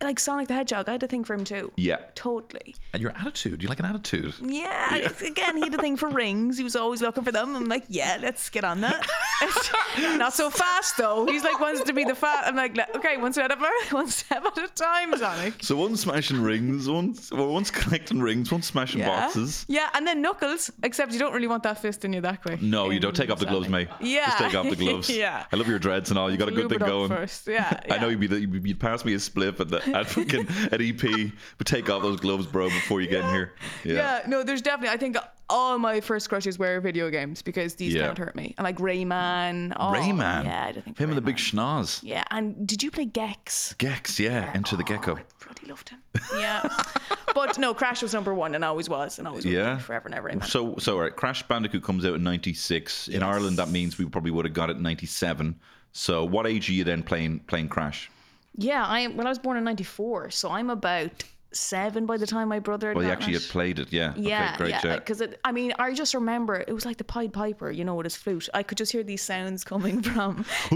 like Sonic the Hedgehog, I had a thing for him too. Yeah. Totally. And your attitude, you like an attitude. Yeah. it's- Again, he had a thing for rings. He was always looking for them. I'm like, yeah, let's get on that. Not so fast though. He's like wants to be the fat. I'm like, "Le- okay, one step at a one step at a time, Sonic. So one's smashing rings, one's well, one's collecting rings, one's smashing Yeah. boxes. Yeah, and then Knuckles. Except you don't really want that fist in you that quick. No, you don't take off the gloves, mate. Yeah. Just take off the gloves. Yeah. I love your dreads and all. You got a good thing going. first. Yeah, I know you'd be the, you'd, pass me a spliff at the at fucking at EP, but take off those gloves, bro, before you get in here. Yeah. Yeah, no, there's definitely. I think all my first crushes were video games because these Yeah. can't hurt me. And like Rayman. Oh, Rayman. Yeah, I don't think Him and the big schnoz. Yeah, and did you play Gex? Gex, yeah, Enter the oh, Gecko. I bloody loved him. Yeah, but no, Crash was number one and always was and always will Yeah. be forever and ever. Amen. So, so all right, Crash Bandicoot comes out in '96. In Ireland, that means we probably would have got it in '97. So, what age are you then playing playing Crash? Yeah, I well, I was born in '94, so I'm about seven by the time my brother. had Well, you actually it. had played it, yeah. Yeah, okay, great, yeah. yeah. Because I mean, I just remember it was like the Pied Piper, you know, with his flute. I could just hear these sounds coming from.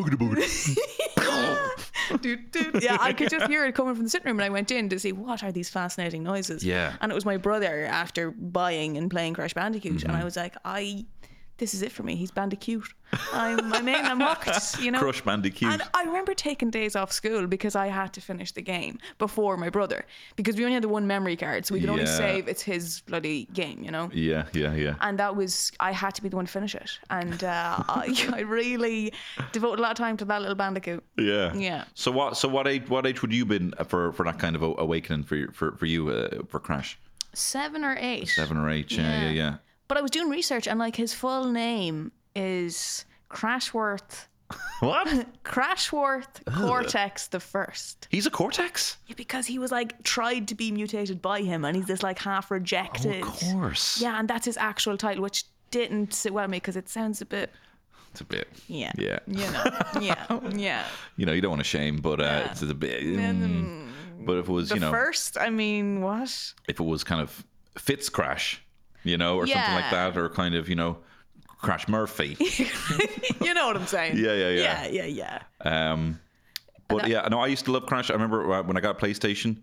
Yeah, I could just hear it coming from the sitting room, and I went in to see what are these fascinating noises. Yeah. and it was my brother after buying and playing Crash Bandicoot, Mm-hmm. and I was like, I, this is it for me. He's Bandicoot. I'm, I'm in. I'm hooked. You know. Crush Bandicoot. And I remember taking days off school because I had to finish the game before my brother because we only had the one memory card, so we could only Yeah. save it's his bloody game, you know. yeah, yeah, yeah. And that was I had to be the one to finish it, and uh, I, I really devoted a lot of time to that little bandicoot. Yeah. Yeah. So what? So what age? What age would you been for for that kind of a- awakening for your, for for you uh, for Crash? Seven or eight. Seven or eight? Yeah, yeah, Yeah. yeah. But I was doing research, and like his full name is Crashworth. What? Crashworth Cortex the First. He's a Cortex. Yeah, because he was like tried to be mutated by him, and he's this like half rejected. Oh, Of course. Yeah, and that's his actual title, which didn't sit well with me because it sounds a bit. It's a bit. Yeah. Yeah. You know. Yeah. Yeah. You know, you don't want to shame, but uh, Yeah. it's a bit. mm. but if it was, The you know, first, I mean, what? if it was kind of Fitz Crash, you know, or something like that, or kind of, you know, Crash Murphy. you know what I'm saying? Yeah, yeah, yeah. Yeah, yeah, yeah. Um, but yeah, no, I used to love Crash. I remember uh, when I got a PlayStation,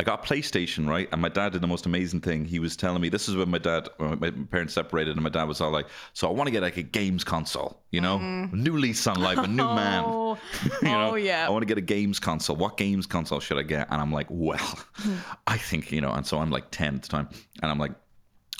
I got a PlayStation, right? And my dad did the most amazing thing. He was telling me this is when my dad, uh, my parents separated, and my dad was all like, "So I want to get like a games console, you know, new lease on life, a new man." Oh, you know, oh, yeah. I want to get a games console. What games console should I get? And I'm like, well, I think you know. And so I'm like ten at the time, and I'm like.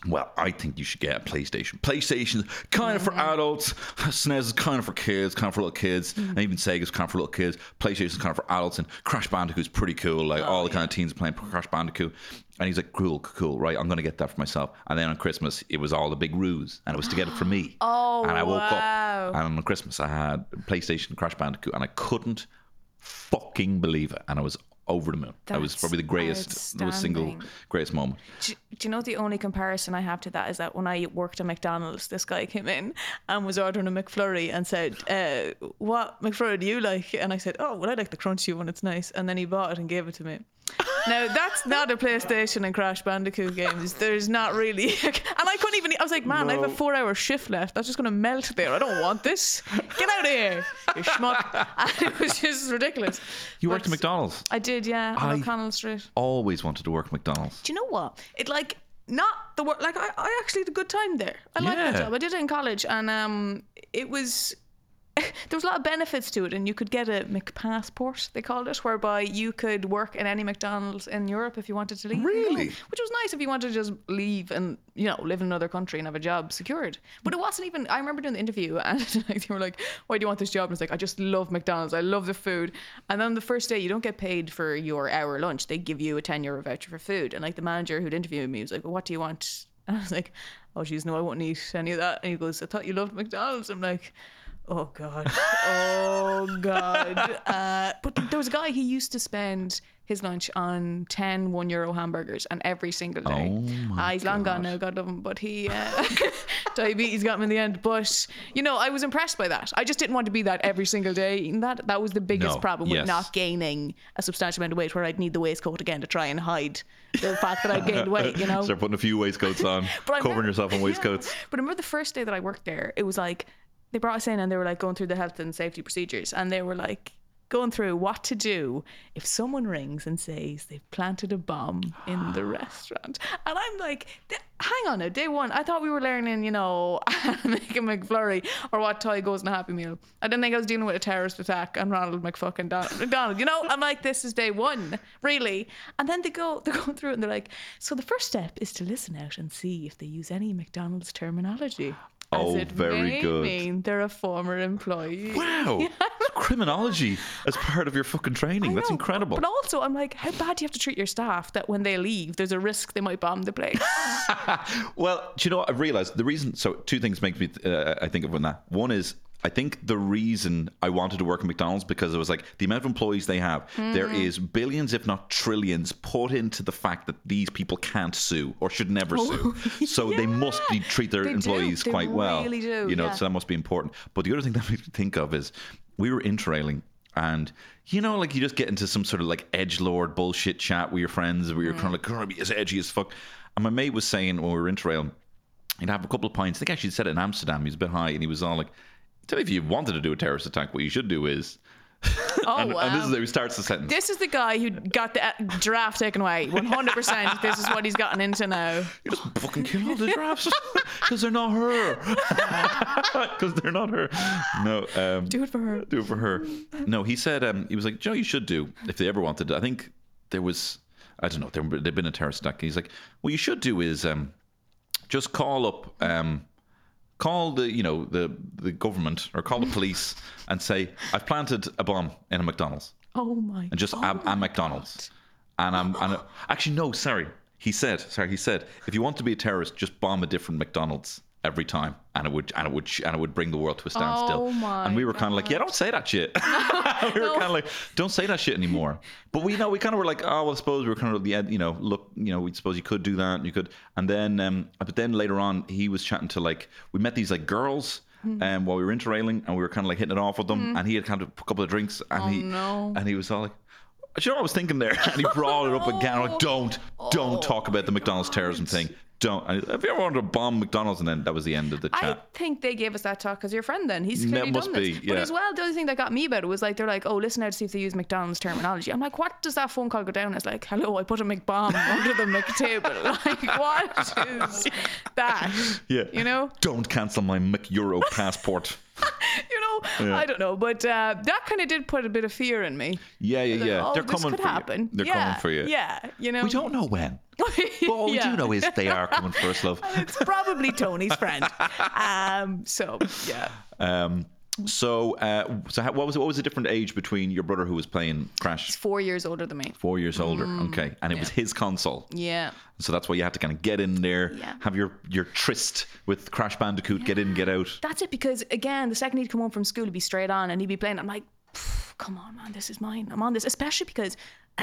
Well, I think you should get a PlayStation. PlayStation's kind of for adults. SNES is kind of for kids, kind of for little kids. And even Sega's kind of for little kids. PlayStation's kind of for adults. And Crash Bandicoot's pretty cool. Like oh, all the kind of teens playing Crash Bandicoot. And he's like, cool, cool, right? I'm going to get that for myself. And then on Christmas, it was all the big ruse. And it was to get it for me. Oh, And I woke wow. up. And on Christmas, I had PlayStation Crash Bandicoot. And I couldn't fucking believe it. And I was over the moon. That was probably the greatest, the single greatest moment. Do, do you know the only comparison I have to that is that when I worked at McDonald's, this guy came in and was ordering a McFlurry and said, uh, "What McFlurry do you like?" And I said, "Oh, well, I like the crunchy one. It's nice." And then he bought it and gave it to me. Now that's not a PlayStation and Crash Bandicoot games. There's not really, and I couldn't even. I was like, man, I have a four-hour shift left. That's just gonna melt there. I don't want this. Get out of here, you schmuck. And it was just ridiculous. You worked at McDonald's. I did, yeah, on I- O'Connell Street. Always wanted to work at McDonald's. Do you know what? It like not the work. Like I, I actually had a good time there. I liked that job. I did it in college, and um, it was. There was a lot of benefits to it, and you could get a McPassport, they called it, whereby you could work in any McDonald's in Europe if you wanted to leave. Really? Which was nice if you wanted to just leave and you know live in another country and have a job secured. But it wasn't even. I remember doing the interview, and like, they were like, "Why do you want this job?" And it's like, "I just love McDonald's. I love the food." And then the first day, you don't get paid for your hour lunch. They give you a ten euro voucher for food. And like the manager who'd interviewed me was like, well, "What do you want?" And I was like, "Oh, geez, no, I won't eat any of that." And he goes, "I thought you loved McDonald's." I'm like. Oh god! Oh god! Uh, but there was a guy. He used to spend his lunch on 10 one euro hamburgers, and every single day. Oh my Ah, he's long gone now. God love him. But he uh, diabetes got him in the end. But you know, I was impressed by that. I just didn't want to be that every single day. eating that that was the biggest No, problem yes. with not gaining a substantial amount of weight, where I'd need the waistcoat again to try and hide the fact that I gained weight. You know. Start putting a few waistcoats on, covering remember- yourself in yeah. waistcoats. But I remember the first day that I worked there, it was like they brought us in and they were like going through the health and safety procedures, and they were like going through what to do if someone rings and says they've planted a bomb in the restaurant. And I'm like, hang on now, day one, I thought we were learning, you know, how make a McFlurry or what toy goes in a Happy Meal. I didn't think I was dealing with a terrorist attack on Ronald McFucking Don- McDonald. You know, I'm like, this is day one, really. And then they go, they're going through and they're like, so the first step is to listen out and see if they use any McDonald's terminology. As Oh, it very may good. mean they're a former employee. Wow, criminology as part of your fucking training. I That's know, incredible. But also, I'm like, how bad do you have to treat your staff that when they leave, there's a risk they might bomb the place? Well, do you know what I've realized? The reason, so two things make me, uh, I think of when that. One is, I think the reason I wanted to work at McDonald's because it was like the amount of employees they have. There Mm. is billions, if not trillions, put into the fact that these people can't sue or should never sue. So they must be, treat their Oh, They employees quite well. really do, You know, yeah. so that must be important. But the other thing that me think of is we were interrailing and you know, like you just get into some sort of like edge lord bullshit chat with your friends where you're kind of like, "Gonna be as edgy as fuck." And my mate was saying when we were interrailing, he'd have a couple of pints. I think actually he said it in Amsterdam. He was a bit high, and he was all like, "Tell me if you wanted to do a terrorist attack, what you should do is." Oh, and, wow. and this is he starts the sentence. This is the guy who got the uh, giraffe taken away. 100%. this is what he's gotten into now. You just fucking kill all the giraffes because they're not her. Because they're not her. No. Um, Do it for her. do it for her. No, he said um, he was like, Joe, you should do if they ever wanted. to. I think there was, I don't know, there there'd been a terrorist attack. He's like, what you should do is um, just call up, um, call the you know the the government or call the police and say I've planted a bomb in a McDonald's Oh my and just oh a, a McDonald's. And I'm and actually no, sorry. He said, sorry, he said, if you want to be a terrorist, just bomb a different McDonald's every time, and it would and it would and it would bring the world to a standstill. Oh my and we were kind of like, yeah, don't say that shit. no, we were kind of like, don't say that shit anymore. But we you know we kind of were like, oh, well, I suppose we're kind of the end, you know, look, you know, we suppose you could do that, you could. And then, um, but then later on, he was chatting to like, we met these like girls. Hmm. Um, while we were interrailing, and we were kind of like hitting it off with them, and he had kind of a couple of drinks, and Oh, he no. and he was all like, do you know what I was thinking there? And he brought it up again. Like, don't, don't Oh, talk about the McDonald's terrorism thing. Don't. Have you ever wanted to bomb McDonald's and then that was the end of the chat? I think they gave us that talk because your friend then. He's clearly must done this. be, But as well, the other thing that got me about it was like, they're like, oh, listen now to see if they use McDonald's terminology. I'm like, what does that phone call go down as? Like, hello, I put a McBomb under the McTable. Like, what is that? Yeah. You know? Don't cancel my McEuro passport. You know? I don't know. But uh, that kind of did put a bit of fear in me. Yeah, yeah, Like, yeah. oh, They're this coming could for happen. you. They're yeah, coming for you. Yeah. You know? We don't know when. But all we Yeah. do know is they are coming for us, love. It's probably Tony's friend. Um, so, yeah. Um, so, uh, so how, what was it? What was the different age between your brother who was playing Crash? Four years older than me. Four years older. Mm, Okay, and it was his console. Yeah. So that's why you had to kind of get in there, Yeah. have your your tryst with Crash Bandicoot, get in, get out. That's it because again, the second he'd come home from school, he'd be straight on and he'd be playing. I'm like, come on, man, this is mine. I'm on this. Especially because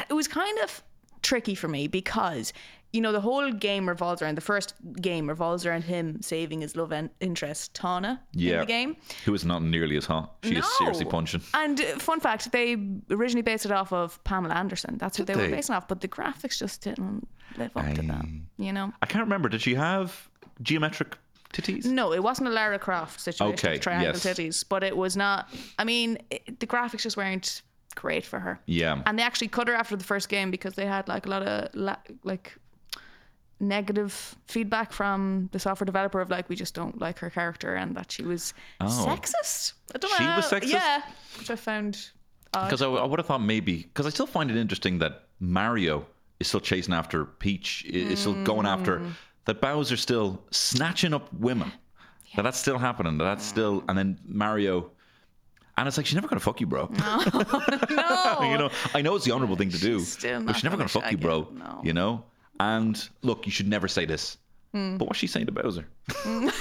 it was kind of tricky for me because you know the whole game revolves around the first game revolves around him saving his love en- interest Tawna Yeah. in the game. Who is not nearly as hot. She is seriously punching. And uh, fun fact, they originally based it off of Pamela Anderson. That's what they, they? were basing off, but the graphics just didn't live up to that. You know. I can't remember. Did she have geometric titties? No, it wasn't a Lara Croft situation, Okay, with triangle yes. titties, but it was not. I mean, it, the graphics just weren't great for her. Yeah. And they actually cut her after the first game because they had like a lot of la- like negative feedback from the software developer of like we just don't like her character and that she was sexist. I don't know. She was sexist? Yeah, which I found. Because I, I would have thought maybe because I still find it interesting that Mario is still chasing after Peach, is still going after Mm. that Bowser's still snatching up women. That that's still happening. That that's still, and then Mario. And it's like she's never gonna fuck you, bro. no, you know, I know it's the honorable thing to do, She's but she's never gonna fuck you, bro. you, no. You know. And look, you should never say this. But what's she saying to Bowser? no,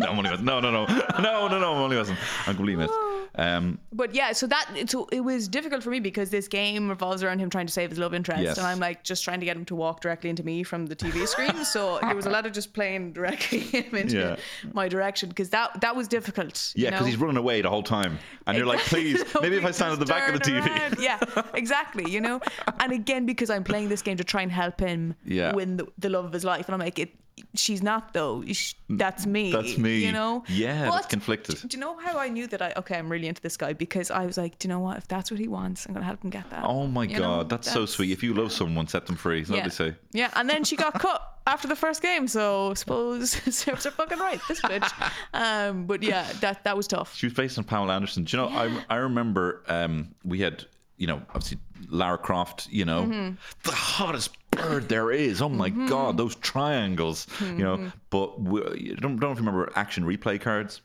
I'm only messing. No, no, no, no, no, no. I'm only messing. I'm completely messing. Um, But yeah, so that so it was difficult for me because this game revolves around him trying to save his love interest, Yes. and I'm like just trying to get him to walk directly into me from the TV screen. so there was a lot of just playing directly him into Yeah. my direction because that that was difficult. yeah, because he's running away the whole time, and you're like, please, maybe if I stand at the back of the TV. around. Yeah, exactly. You know, and again because I'm playing this game to try and help him Yeah. win the, the love of his life, and I'm like, it. She's not though. Sh- That's me. That's me. You know. Yeah, that's But conflicted. Do you know how I knew that I okay? I'm really into this guy because I was like, do you know what? If that's what he wants, I'm gonna help him get that. Oh my You god, know, that's, so sweet. If you love someone, set them free. Is what yeah. they say? Yeah, and then she got cut after the first game, so I suppose serves her fucking right, this bitch. Um, but yeah, that that was tough. She was based on Pamela Anderson. Do you know? I I remember um, we had you know obviously Lara Croft. You know, Mm-hmm. the hottest there is. Oh my god, those triangles. You Mm-hmm. know, but we, don't don't know if you remember action replay cards.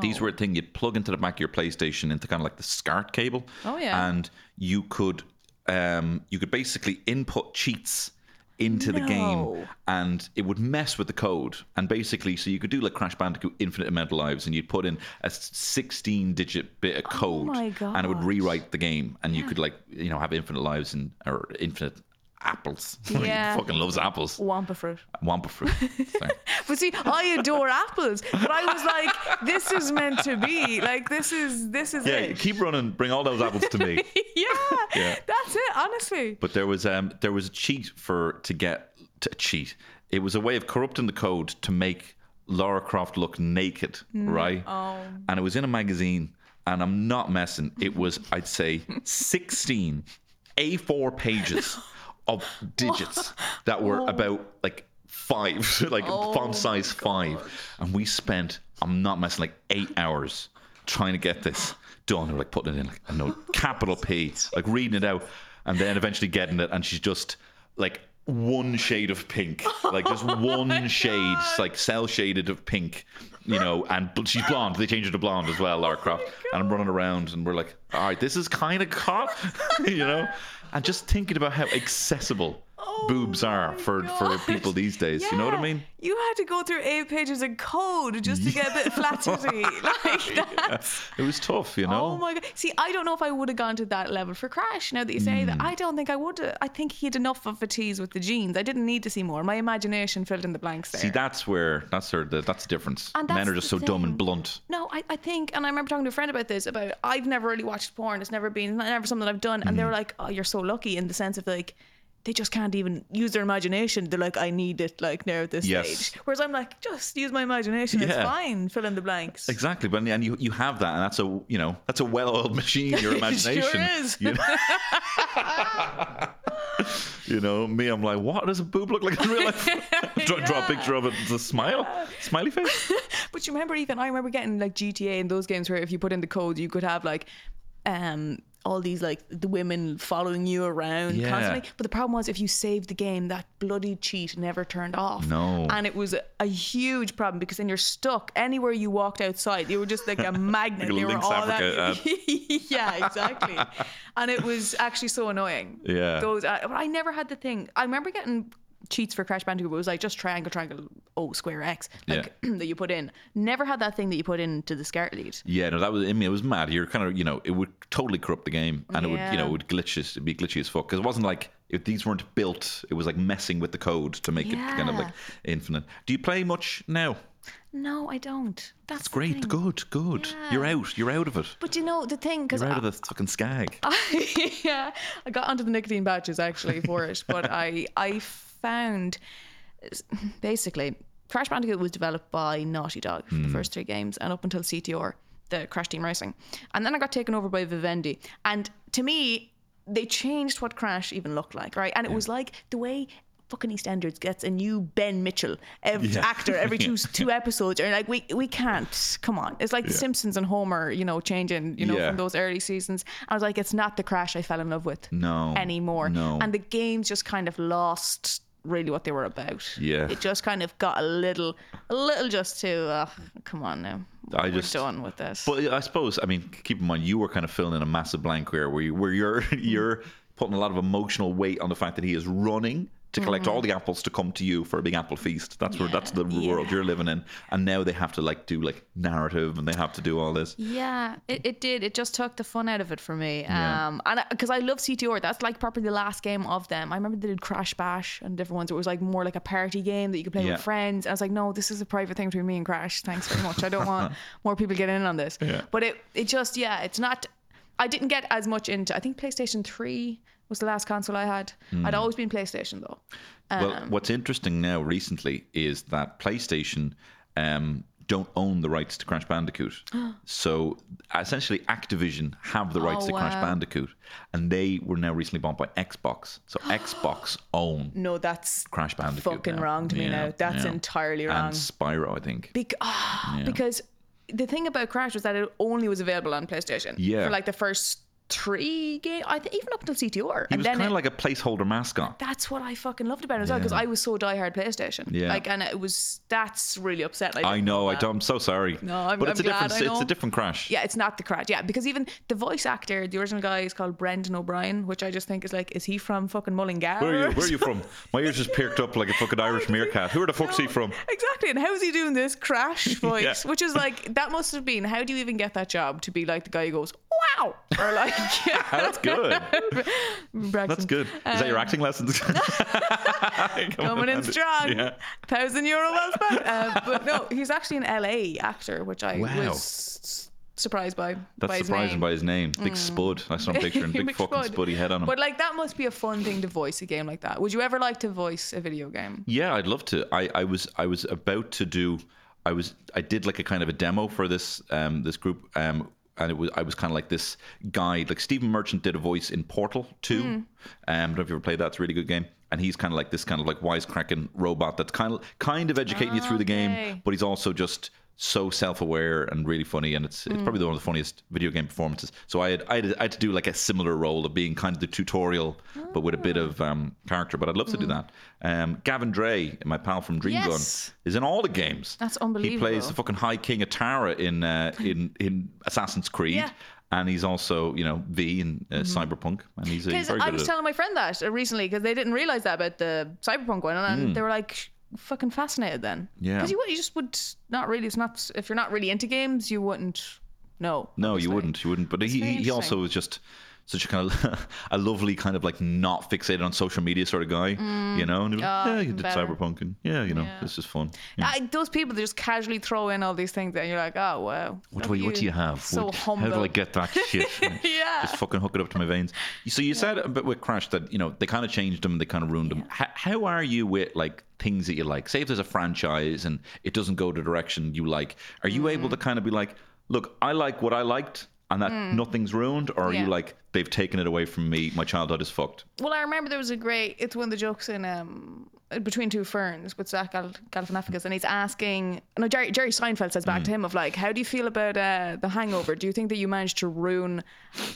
These were a thing you'd plug into the back of your PlayStation into kind of like the SCART cable. Oh, yeah. and you could um, you could basically input cheats into the game and it would mess with the code and basically so you could do like crash bandicoot infinite amount of lives and you'd put in a 16 digit bit of code Oh my and it would rewrite the game and you could like you know have infinite lives and or infinite apples Yeah. fucking loves apples Wumpa fruit. wumpa fruit But see, I adore apples. But I was like, this is meant to be. Like this is this is yeah it. keep running bring all those apples to me yeah, Yeah. that's it. Honestly. But there was um there was a cheat for to get to cheat. It was a way of corrupting the code to make Lara Croft look naked, right? Oh. And it was in a magazine, and I'm not messing. It was I'd say 16 A4 pages of digits that were about like five, like font size five, and we spent I'm not messing like eight hours trying to get this done. Or like putting it in like a note, capital P, like reading it out, and then eventually getting it, and she's just like one shade of pink, like just one shade, like cell shaded of pink, you know, and she's blonde. They changed her to blonde as well, Lara Croft. and I'm running around, and we're like, all right, this is kind of hot, you know, and just thinking about how accessible boobs are for for people these days. You know what I mean? You had to go through eight pages of code just to get a bit of flattery. Like that's It was tough, you know. Oh my god! See, I don't know if I would have gone to that level for Crash. Now that you say Hmm. that, I don't think I would. have. I think he had enough of a tease with the jeans. I didn't need to see more. My imagination filled in the blanks there. See, that's where that's where the, that's the difference. And Men are just so dumb and blunt. No, I, I think, and I remember talking to a friend about this. About I've never really watched porn. It's never been, never something I've done. And they Mm-hmm. were like, "Oh, you're so lucky," in the sense of like, they just can't even use their imagination. They're like, I need it like now at this Yes. stage. Whereas I'm like, just use my imagination. It's fine. Fill in the blanks. Exactly, but and you you have that, and that's a you know that's a well-oiled machine. Your imagination, sure is. You know? You know, me, I'm like, what does a boob look like in real life? draw, draw a picture of it. It's a smile, smiley face. But you remember even I remember getting like GTA and those games where if you put in the code you could have like um all these like the women following you around Yeah. constantly. But the problem was if you saved the game, that bloody cheat never turned off. No. And it was a, a huge problem because then you're stuck anywhere you walked outside. You were just like a magnet. Like they were all Africa that. yeah, exactly. and it was actually so annoying. Yeah. Those uh, but I never had the thing. I remember getting cheats for Crash Bandicoot. But it was like just triangle, triangle, O square X, like that you put in. Never had that thing that you put into the SCART lead. Yeah, no, that was. I mean, it was mad. You're kind of, you know, it would totally corrupt the game, and it would, you know, it would glitch. It'd be glitchy as fuck because it wasn't like if these weren't built. It was like messing with the code to make it kind of like infinite. Do you play much now? No, I don't. That's the Great, thing. good, good. You're out. You're out of it. But you know the thing, because You're out of the fucking skag. yeah, I got onto the nicotine patches actually for it, but I I found basically Crash Bandicoot was developed by Naughty Dog for Hmm. the first three games and up until CTR, the Crash Team Racing, and then I got taken over by Vivendi, and to me they changed what Crash even looked like, right? And it was like the way. Fucking EastEnders gets a new Ben Mitchell every Yeah. actor every two two episodes. And like we we can't come on. It's like The Simpsons and Homer, you know, changing, you know, Yeah. from those early seasons. I was like, it's not the Crash I fell in love with No, anymore. no. And the games just kind of lost really what they were about. Yeah. It just kind of got a little, a little just too, uh, come on now. I We're just- done with this. But I suppose, I mean, keep in mind, you were kind of filling in a massive blank here, where you, where you're you're putting a lot of emotional weight on the fact that he is running to collect all the apples to come to you for a big apple feast. That's where that's the Mm-hmm. Yeah, world you're living in, and now they have to like do like narrative, and they have to do all this. yeah, it, it did. It just took the fun out of it for me. Yeah. Um, and because I, love CTR, that's like probably the last game of them. I remember they did Crash Bash and different ones. It was like more like a party game that you could play Yeah. with friends. I was like, no, this is a private thing between me and Crash. Thanks very much. I don't want more people getting in on this. Yeah. But it, it just, yeah, it's not. I didn't get as much into. I think PlayStation Three was the last console I had. Hmm. I'd always been PlayStation though. Well, Um, what's interesting now recently is that PlayStation um, don't own the rights to Crash Bandicoot. so essentially, Activision have the rights Oh, to Crash wow. Bandicoot, and they were now recently bought by Xbox. So Xbox own No, that's Crash Bandicoot. fucking now. wrong to me Yeah, now. That's yeah. entirely wrong. And Spyro, I think. Bec- ah, Because the thing about Crash was that it only was available on PlayStation. Yeah. For like the first three games, I think even up until CTR. He and was kind of like a placeholder mascot. that's what I fucking loved about it as well because I was so diehard PlayStation. Yeah. Like, and it was that's really upsetting. I didn't know. I don't, I'm so sorry. No, I'm- but it's I'm a glad different. It's a different Crash. Yeah, it's not the Crash. Yeah, because even the voice actor, the original guy, is called Brendan O'Brien, which I just think is like, is he from fucking Mullingar? Where are you? Where are you from? My ears just perked up like a fucking Irish meerkat. Who are the fuck's he from? Exactly. And how's he doing this crash voice? Yeah. Which is like, that must have been, how do you even get that job to be like the guy who goes, wow? Or like, That's good. That's good. Is that your acting lessons? Coming in strong. Yeah. Thousand euro well spent. Uh, but no, he's actually an LA actor, which I Wow. was surprised by. That's by surprising name. Mm. by his name. Big Spud. I saw him picturing big, Big fucking Spud. Spuddy head on him. But like, that must be a fun thing to voice a game like that. Would you ever like to voice a video game? Yeah, I'd love to. I, I was I was about to do I was I did like a kind of a demo for this um this group um and it was I was kind of like this guide like Stephen Merchant did a voice in Portal 2. Hmm. Um I don't know if you ever played that, it's a really good game. And he's kind of like this kind of like wisecracking robot that's kind of kind of educating you through the game, but he's also just so self-aware and really funny and it's it's probably one of the funniest video game performances. So I had, I had I had to do like a similar role of being kind of the tutorial but with a bit of um, character but I'd love to do that. Um, Gavin Drea my pal from Dream Gun is in all the games. That's unbelievable he plays the fucking High King of Tara in uh, in in Assassin's Creed Yeah. and he's also you know V in uh, Cyberpunk and he's, Because I was telling my friend that recently because they didn't realize that about the cyberpunk one, and they were like fucking fascinated then. Yeah. Because you, you just would not really. It's not if you're not really into games, you wouldn't know. No, you wouldn't. You wouldn't. But he, he also was just such a kind of a lovely kind of like not fixated on social media sort of guy, you know. And he was like, Oh, yeah, you did better. cyberpunk, and yeah, you know, Yeah. this is fun. Yeah. I, those people that just casually throw in all these things, and you're like, oh wow. What I, what do you have? So What- humble. How do I get that shit? Yeah. Just fucking hook it up to my veins. So you said a bit with Crash that, you know, they kind of changed them, they kind of ruined them. How, how are you with like things that you like? Say if there's a franchise and it doesn't go the direction you like, are you able Mm. to kind of be like, look, I like what I liked and that nothing's ruined? Or are you Mm. Like, they've taken it away from me, my childhood is fucked? Well, I remember there was a great. It's one of the jokes in um between two ferns with Zach Gal- Galifianakis, and he's asking. No, Jerry Jerry Seinfeld says Mm. back to him of like, how do you feel about uh, the Hangover? Do you think that you managed to ruin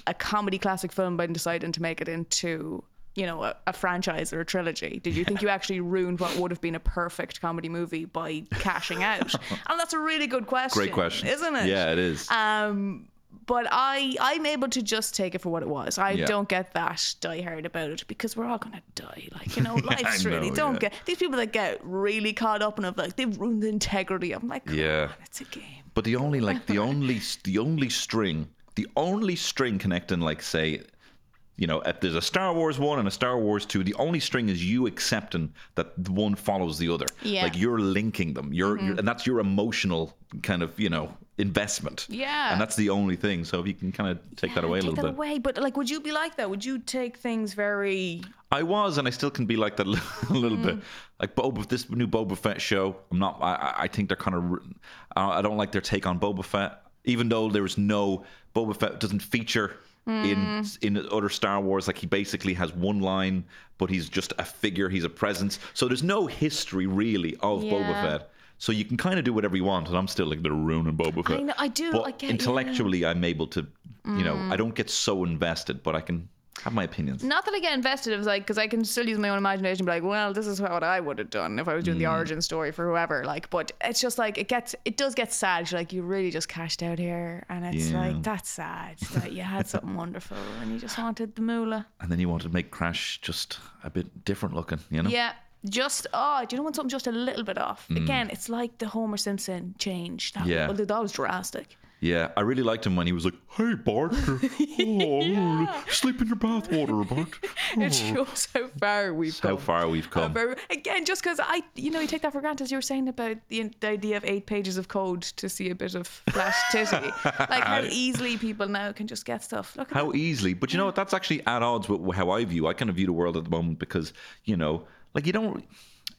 a comedy classic film by deciding to make it into you know a, a franchise or a trilogy? Did you think you actually ruined what would have been a perfect comedy movie by cashing out? and that's a really good question. Great question. isn't it? Yeah, it is. Um, but I I'm able to just take it for what it was. I Yeah. don't get that diehard about it because we're all gonna die. Like you know, life's really know, don't yeah. get these people that get really caught up and it like they've ruined the integrity. I'm like, Yeah. on, it's a game. But the only like the only the only string the only string connecting like say you know if there's a Star Wars one and a Star Wars two the only string is you accepting that the one follows the other Yeah. like you're linking them you're, you're and that's your emotional kind of you know investment Yeah. and that's the only thing so if you can kind of take that away a Take little that bit away. But like, would you be like that? Would you take things very? I was, and I still can be like that a li- a little bit. Mm. Like Boba, this new Boba Fett show. I'm not. I, I- I think they're kind of. I don't like their take on Boba Fett, even though there was no Boba Fett doesn't feature in hmm. in other Star Wars. Like he basically has one line, but he's just a figure. He's a presence. So there's no history really of Boba Yeah. Fett. So you can kind of do whatever you want, and I'm still like they're ruining Boba Fett. know- I do, But I get- yeah. intellectually, I'm able to. You know, I hmm. don't get so invested, but I can have my opinions. Not that I get invested. It was like because I can still use my own imagination. and Be like, well, this is what I would have done if I was doing Mm. the origin story for whoever. Like, but it's just like it gets. It does get sad. You're like, you really just cashed out here, and it's Yeah. like that's sad that you had something wonderful and you just wanted the moolah. and then you wanted to make Crash just a bit different looking, you know? Yeah. Just oh, do you know when something just a little bit off? Again, it's like the Homer Simpson change. That, Mm. Yeah. well, that was drastic. Yeah, I really liked him when he was like, "Hey, Bart, uh, oh, sleep in your bathwater, Bart." It shows how far we've How come. far we've come. very- again, just because I, you know, you take that for granted. As you were saying about the, the idea of eight pages of code to see a bit of flash titty, like how easily people now can just get stuff. Look at How easily, but you know what? That's actually at odds with how I view. I kind of view the world at the moment because you know, like you don't,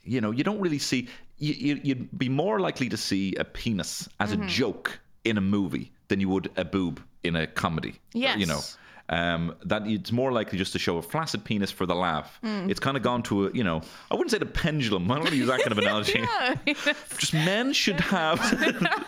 you know, you don't really see. You, you, you'd be more likely to see a penis as Mm-hmm. a joke in a movie than you would a boob in a comedy. Yes. You know. Um, that it's more likely just to show a flaccid penis for the laugh. Mm. It's kind of gone to a, you know, I wouldn't say the pendulum. I don't want to use that kind of analogy. Yeah. Just men should have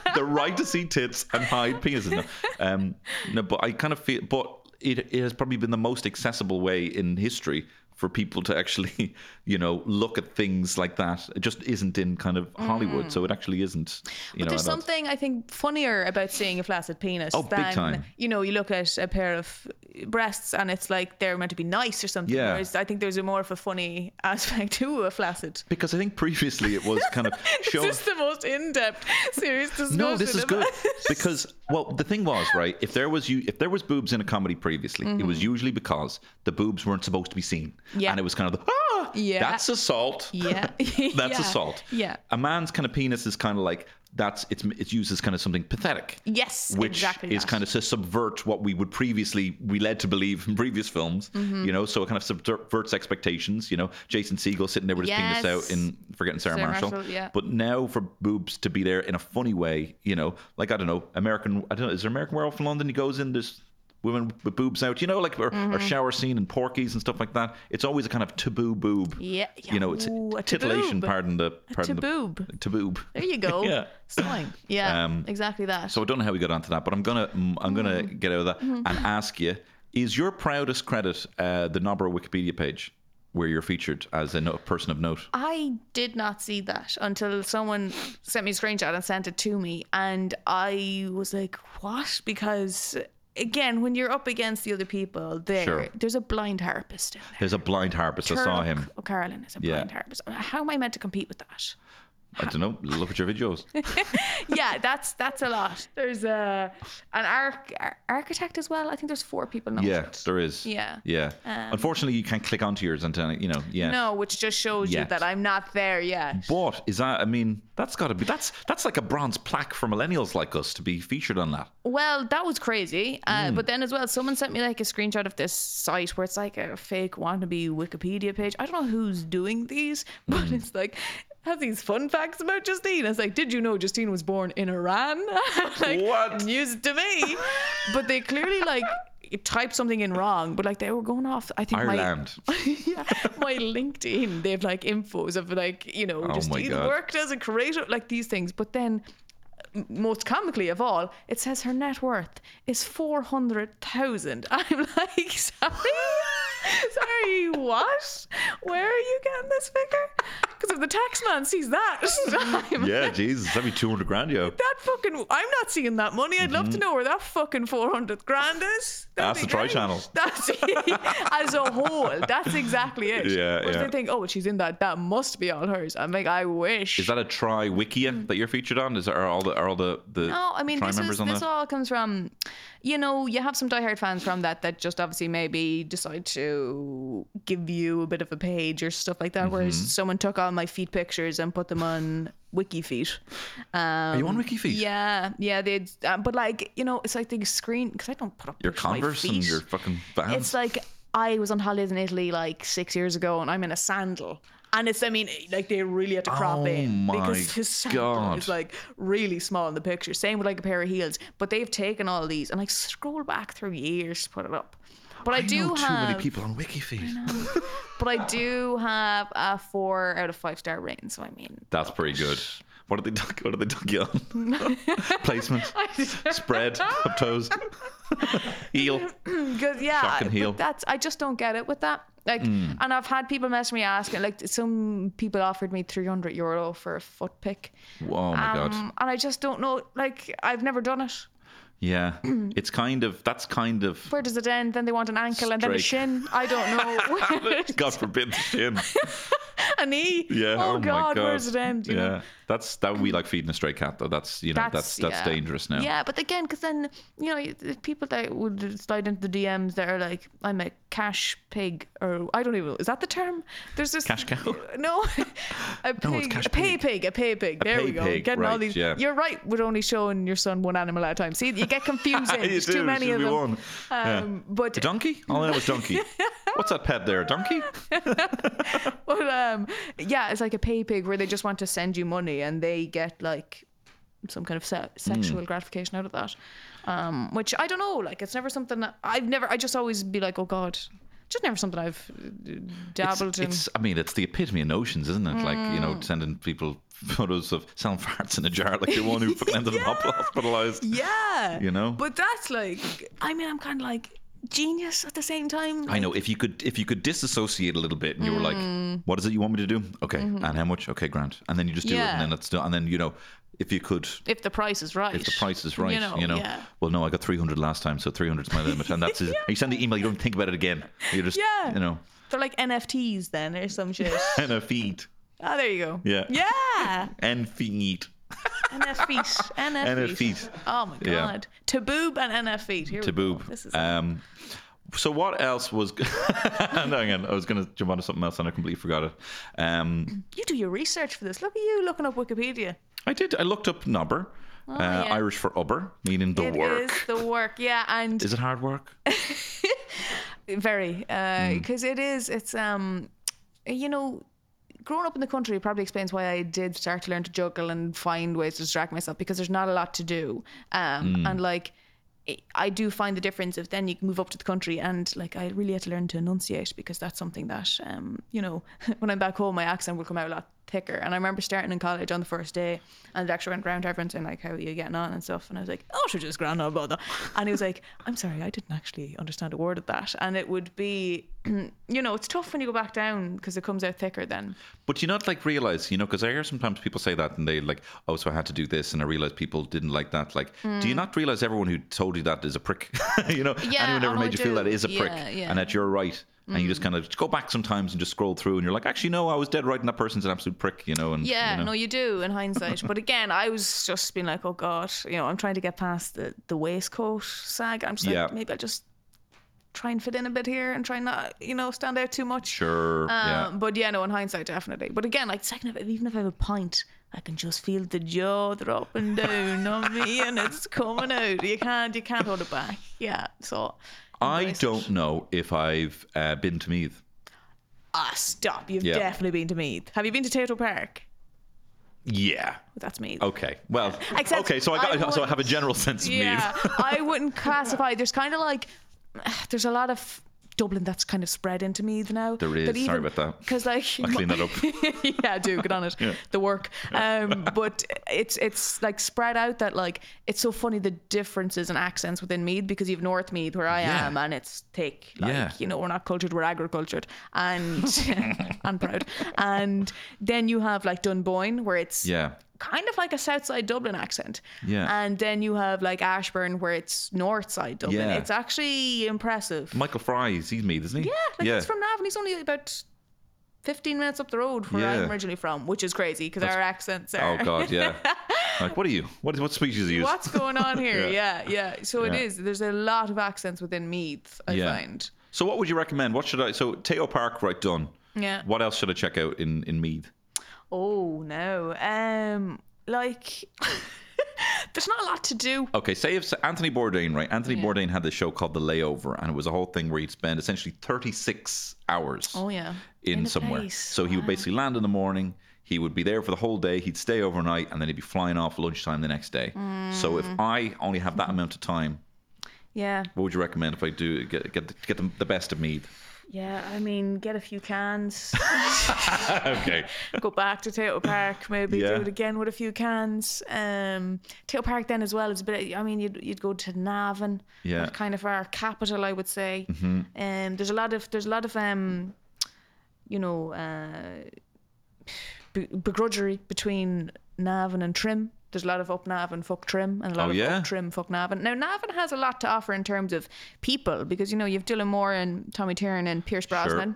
the right to see tits and hide penises. No, um, no but I kind of feel, but it, it has probably been the most accessible way in history for people to actually, you know, look at things like that. It just isn't in kind of Hollywood, so it actually isn't. You know, But there's all. something I think funnier about seeing a flaccid penis Oh, than you know you look at a pair of breasts and it's like they're meant to be nice or something. Yeah. Whereas I think there's a more of a funny aspect to a flaccid. because I think previously it was kind of shown. This is the most in-depth serious discussion. No, this is good because well, the thing was right. If there was you, if there was boobs in a comedy previously, it was usually because the boobs weren't supposed to be seen, Mm-hmm. Yeah. and it was kind of the, ah, Yeah. That's assault, Yeah. that's Yeah. assault. Yeah. a man's kind of penis is kind of like that's it's it's used as kind of something pathetic. Yes, which exactly is that. kind of to subvert what we would previously we led to believe in previous films. Mm-hmm. You know, so it kind of subverts expectations. You know, Jason Segel sitting there with his penis Yes. out in Forgetting Sarah, Sarah Marshall. Marshall, yeah. But now for boobs to be there in a funny way, you know, like I don't know, American. I don't know. Is there American Werewolf in London? He goes in. There's women with boobs out. You know, like our, Mm-hmm. our shower scene and Porky's and stuff like that. It's always a kind of taboo boob. Yeah, yeah. You know, it's ooh, titillation. taboob. Pardon the pardon taboob. the taboob. There you go. Yeah. Slang. Yeah. Um, exactly that. So I don't know how we got onto that, but I'm gonna mm, I'm gonna Mm-hmm. get out of that and ask you: Is your proudest credit uh, the Nobber Wikipedia page where you're featured as a no- person of note? I did not see that until someone sent me a screenshot and sent it to me, and I was like, "What?" Because again, when you're up against the other people, there, Sure. there's a blind harpist there. There's a blind harpist. I saw him. O'Carolan is a Yeah. blind harpist. How am I meant to compete with that? I don't know. Look at your videos. yeah, that's that's a lot. There's a an arch- ar- architect as well. I think there's four people now. Yeah, there is. Yeah. Yeah. Um, Unfortunately, you can't click onto yours and you know. Yeah. No, which just shows you that I'm not there yet. But is that? I mean, that's got to be. That's that's like a bronze plaque for millennials like us to be featured on that. Well, that was crazy. Uh, Hmm. But then as well, someone sent me like a screenshot of this site where it's like a fake wannabe Wikipedia page. I don't know who's doing these, but Hmm. it's like has these fun facts about Justine. It's like, did you know Justine was born in Iran? like, What? News to me. but they clearly like typed something in wrong. But like they were going off. I think my- yeah, my LinkedIn, they have like infos of like, you know, Oh Justine worked as a creator, like these things. But then, most comically of all, it says her net worth is 400,000. I'm like, sorry? sorry, what? Where are you getting this figure? Because if the tax man sees that, I'm Yeah, Jesus, that'd be two hundred grand, yo. that fucking, I'm not seeing that money. I'd love to know where that fucking 400 grand is. That'd Mm-hmm. Be the Tri. Channel. That's as a whole. That's exactly it. Yeah, Whereas yeah. they think, oh, she's in that. That must be all hers. I'm like, I wish. Is that a Tri Wikia that you're featured on? Is are all the are all the the no, I mean this members is on this all comes from, you know, you have some diehard fans from that that just obviously maybe decide to give you a bit of a page or stuff like that. Whereas Mm-hmm. someone took all my feet pictures and put them on WikiFeet. Um, Are you on WikiFeet? Yeah, yeah, they. Uh, but like, you know, it's like the screen because I don't put up Your Converse and your fucking Vans. It's like I was on holidays in Italy like six years ago, and I'm in a sandal. And it's, I mean, like they really had to crop Oh in because his sandal God. is like really small in the picture. Same with like a pair of heels. But they've taken all these and like scroll back through years to put it up. But I, I do know too have, many people on WikiFeet. but I do have a four out of five star rating. So I mean, That's pretty good. What did they duck? What did they duck you on? Placement, spread, up toes, heel. Because yeah, Shock and but heel. that's I just don't get it with that. Like, Mm. and I've had people message me asking, like, some people offered me 300 euro for a foot pick. Oh my god. Um, and I just don't know. Like, I've never done it. Yeah, it's kind of that's kind of Where does it end? Then they want an ankle and then a shin. I don't know. God forbid the shin. a knee. Yeah. Oh, Oh, my God, where does it end? You yeah, know? that's that would be like feeding a stray cat though. That's you know that's that's, yeah. dangerous now. Yeah, but again, because then you know the people that would slide into the DMs that are like, "I'm a cash pig," or I don't even is that the term? There's this Cash cow? No, a pig, No, it's cash a pay pig. a pay pig. There pay we go. pig, Getting all right, these. yeah. You're right. With only showing your son one animal at a time. See, you get confusing. You There's do, too many of them. one. Yeah. Um, But A donkey? All I know is donkey. What's that pet there? A donkey? But um, yeah, it's like a pay pig where they just want to send you money and they get like some kind of se- sexual Hmm. gratification out of that. Um, which I don't know. Like it's never something that I've never. I just always be like, oh god, just never something I've uh, dabbled in. It's, I mean, it's the epitome of notions, isn't it? Like, you Mm. know, sending people photos of selling farts in a jar, like the one who ended up hospitalized. yeah, You know? But that's like, I mean, I'm kind of like genius at the same time. I know if you could if you could disassociate a little bit and you were Mm. like, what is it you want me to do? Okay, and how much? Okay, grant, and then you just do it, Mm-hmm. Yeah. and then it's done, and then you know, if you could. If the price is right. If the price is right, you know, you yeah. well, no, I got 300 last time, so 300 is my limit, and that's it. You send the email, you don't think about it again. You just, Yeah. you know, They're like NFTs then or some shit. and Ah, there you go. Yeah. Yeah. and. NF feet. NF, feet. Oh my Yeah. god. Taboob and NF feet. Here we go. boob. This is um, so what else was? no, hang on. I was going to jump onto something else and I completely forgot it. Um, you do your research for this. Look at you looking up Wikipedia. I did. I looked up nobber, uh, Oh, yeah. Irish for obair, meaning the It is work. the work. Yeah, and Is it hard work? very because it is. It's um, you know. Growing up in the country probably explains why I did start to learn to juggle and find ways to distract myself because there's not a lot to do. Um, Hmm. and like, I- I do find the difference if then you can move up to the country and like I really had to learn to enunciate because that's something that um, you know, when I'm back home my accent will come out a lot thicker. And I remember starting in college on the first day and the lecturer went round to everyone saying like, How are you getting on and stuff and I was like, Oh she's just grand no bother and he was like, I'm sorry, I didn't actually understand a word of that. And it would be you know, it's tough when you go back down because it comes out thicker then. But you not like realize, you know, because I hear sometimes people say that and they like, oh, so I had to do this, and I realized people didn't like that. Like, do you not realize everyone who told you that is a prick? you know, Hmm. Yeah, anyone ever oh, made I you feel that is do. is a prick, Yeah, yeah. and that you're right, and you just Mm. kind of go back sometimes and just scroll through, and you're like, actually, no, I was dead right, and that person's an absolute prick, you know. And Yeah, you know. no, you do in hindsight. but again, I was just being like, oh god, you know, I'm trying to get past the the waistcoat sag. I'm just Yeah. like, maybe I'll just try and fit in a bit here and try not, you know, stand out too much. Sure. yeah. Um, But yeah, no, in hindsight, definitely. But again, like second, if, even if I have a pint, I can just feel the jaw and down on me, and it's coming out. You can't, you can't hold it back. Yeah. So I don't know if I've uh, been to Meath. Ah, stop! You've Yeah. definitely been to Meath. Have you been to Tayto Park? Yeah. That's Meath. Okay. Well. Except okay. So I got. I so I have a general sense of Yeah, Meath. I wouldn't classify. There's kind of like there's a lot of Dublin that's kind of spread into Meath now. There is, sorry about that. Because like I'll clean that up. yeah, do get on it. The work. Um, but it's it's like spread out that like it's so funny the differences and accents within Meath because you've North Meath where I Yeah. am and it's thick. Like Yeah. you know we're not cultured, we're agricultured and and proud. And then you have like Dunboyne where it's Yeah. Kind of like a south side Dublin accent. Yeah. And then you have like Ashbourne where it's north side Dublin. Yeah. It's actually impressive. Michael Fry, he's Meath, isn't he? yeah, like yeah. he's from Navan. He's only about 15 minutes up the road where Yeah. I'm originally from, which is crazy because our accents are. Oh God, yeah. like, what are you? What what species are you? What's going on here? Yeah. yeah. So it is. There's a lot of accents within Meath, I Yeah. find. So what would you recommend? What should I? So Tayto Park, right done. Yeah. What else should I check out in in Meath? Oh, no. Um, like, there's not a lot to do. Okay, say if Anthony Bourdain, right? Anthony Yeah. Bourdain had this show called The Layover, and it was a whole thing where he'd spend essentially 36 hours Oh, yeah. in, In somewhere. place. So he would basically land in the morning. He would be there for the whole day. He'd stay overnight, and then he'd be flying off lunchtime the next day. So Mm. if I only have that amount of time, Yeah. what would you recommend if I do get get the, get the, the best of Meath? Yeah, I mean, get a few cans. okay. go back to Tayto Park, maybe Yeah. do it again with a few cans. Um, Tayto Park then as well is a bit. I mean, you'd you'd go to Navan, Yeah. kind of our capital, I would say. Mm-hmm. Um, there's a lot of there's a lot of um, you know, uh, be- begrudgery between Navan and Trim. There's a lot of up Navan, fuck Trim, and a lot Oh, of yeah? up Trim, fuck Navan. Now Navan has a lot to offer in terms of people because you know you've Dylan Moran and Tommy Tiernan and Pierce Brosnan.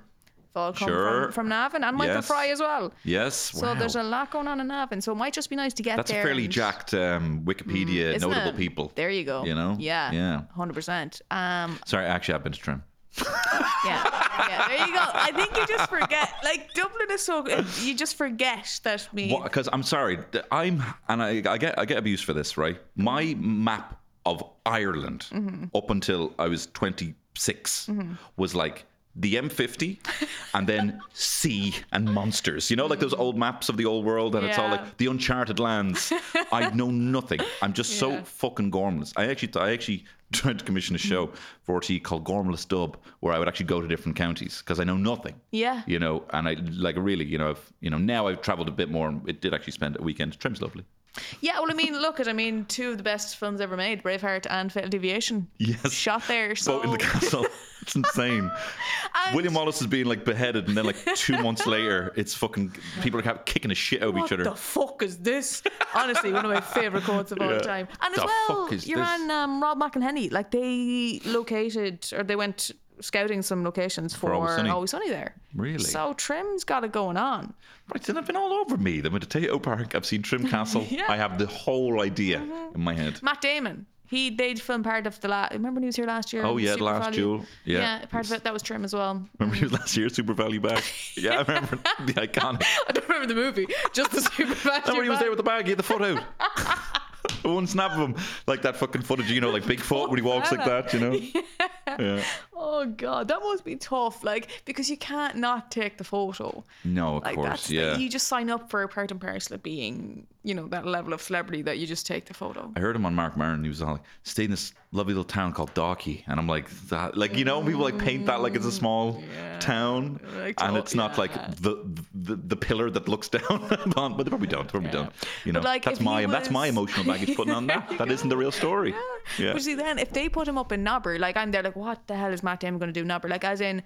Have all come Sure. from, from Navan and Michael Yes. Fry as well. Yes. So there's a lot going on in Navan. So it might just be nice to get there. That's a fairly and- jacked um, Wikipedia Isn't notable it? people. There you go. You know? Yeah. Yeah. Hundred percent. Um. Sorry, actually, I've been to Trim. Yeah. yeah. There you go. I think you just forget. Like Dublin is so. You just forget that me. Because I'm sorry, I'm and I, I get I get abused for this, right? My map of Ireland Mm-hmm. up until I was 26 was like the M50 and then sea and monsters. You know, like those old maps of the old world, and it's all like the uncharted lands. I know nothing. I'm just so fucking gormless. I actually I actually tried to commission a show for RTÉ called Gormless Dub, where I would actually go to different counties because I know nothing Yeah. you know, and I like really, you know, I've, you know, now I've traveled a bit more. and It did actually spend a weekend. Trim's lovely. Yeah. Well, I mean, look at. I mean, two of the best films ever made: Braveheart and Fatal Deviation. Yes. Shot there. So Boat in the castle. It's insane. And William Wallace is being like beheaded, and then like two months later, it's fucking people are kicking the shit out of each other. What the fuck is this? Honestly, one of my favorite quotes of all Yeah. time. And as The well, you're this? on um, Rob McElhenney. Like they located or they went scouting some locations for, Always Sunny. Always Sunny there. Really? So Trim's got it going on. Right, then I've been all over me. Then went to Tayto Park. I've seen Trim Castle. Yeah. Mm-hmm. I have the whole idea in my head. Matt Damon. He they'd filmed part of the last. Remember when he was here last year? Oh, yeah, Super Last? Duel. Yeah. yeah, part of it that was Trim as well. Remember he was last year, SuperValu Bag? Yeah, I remember the iconic. I don't remember the movie, just the SuperValu. Remember he was bag. there with the bag, he had the out. One snap of him, like that fucking footage, you know, like Bigfoot when he walks like that, you know? Yeah. Oh god, that must be tough. Like because you can't not take the photo. No, of Like course, that's yeah. you just sign up for a part and parcel of being, you know, that level of celebrity that you just take the photo. I heard him on Marc Maron. He was all like, "Stay in this lovely little town called Dalkey," and I'm like, "That like you know, people like paint that like it's a mm, small town, Like, and it's not like the, the the pillar that looks down upon, but they probably don't. They probably don't. You know, like, that's my he that's my emotional baggage putting on that. That isn't the real story. Yeah. But see, then if they put him up in Nobber, like I'm there, like what the hell is Matt Damon going to do Nobber? Like as in.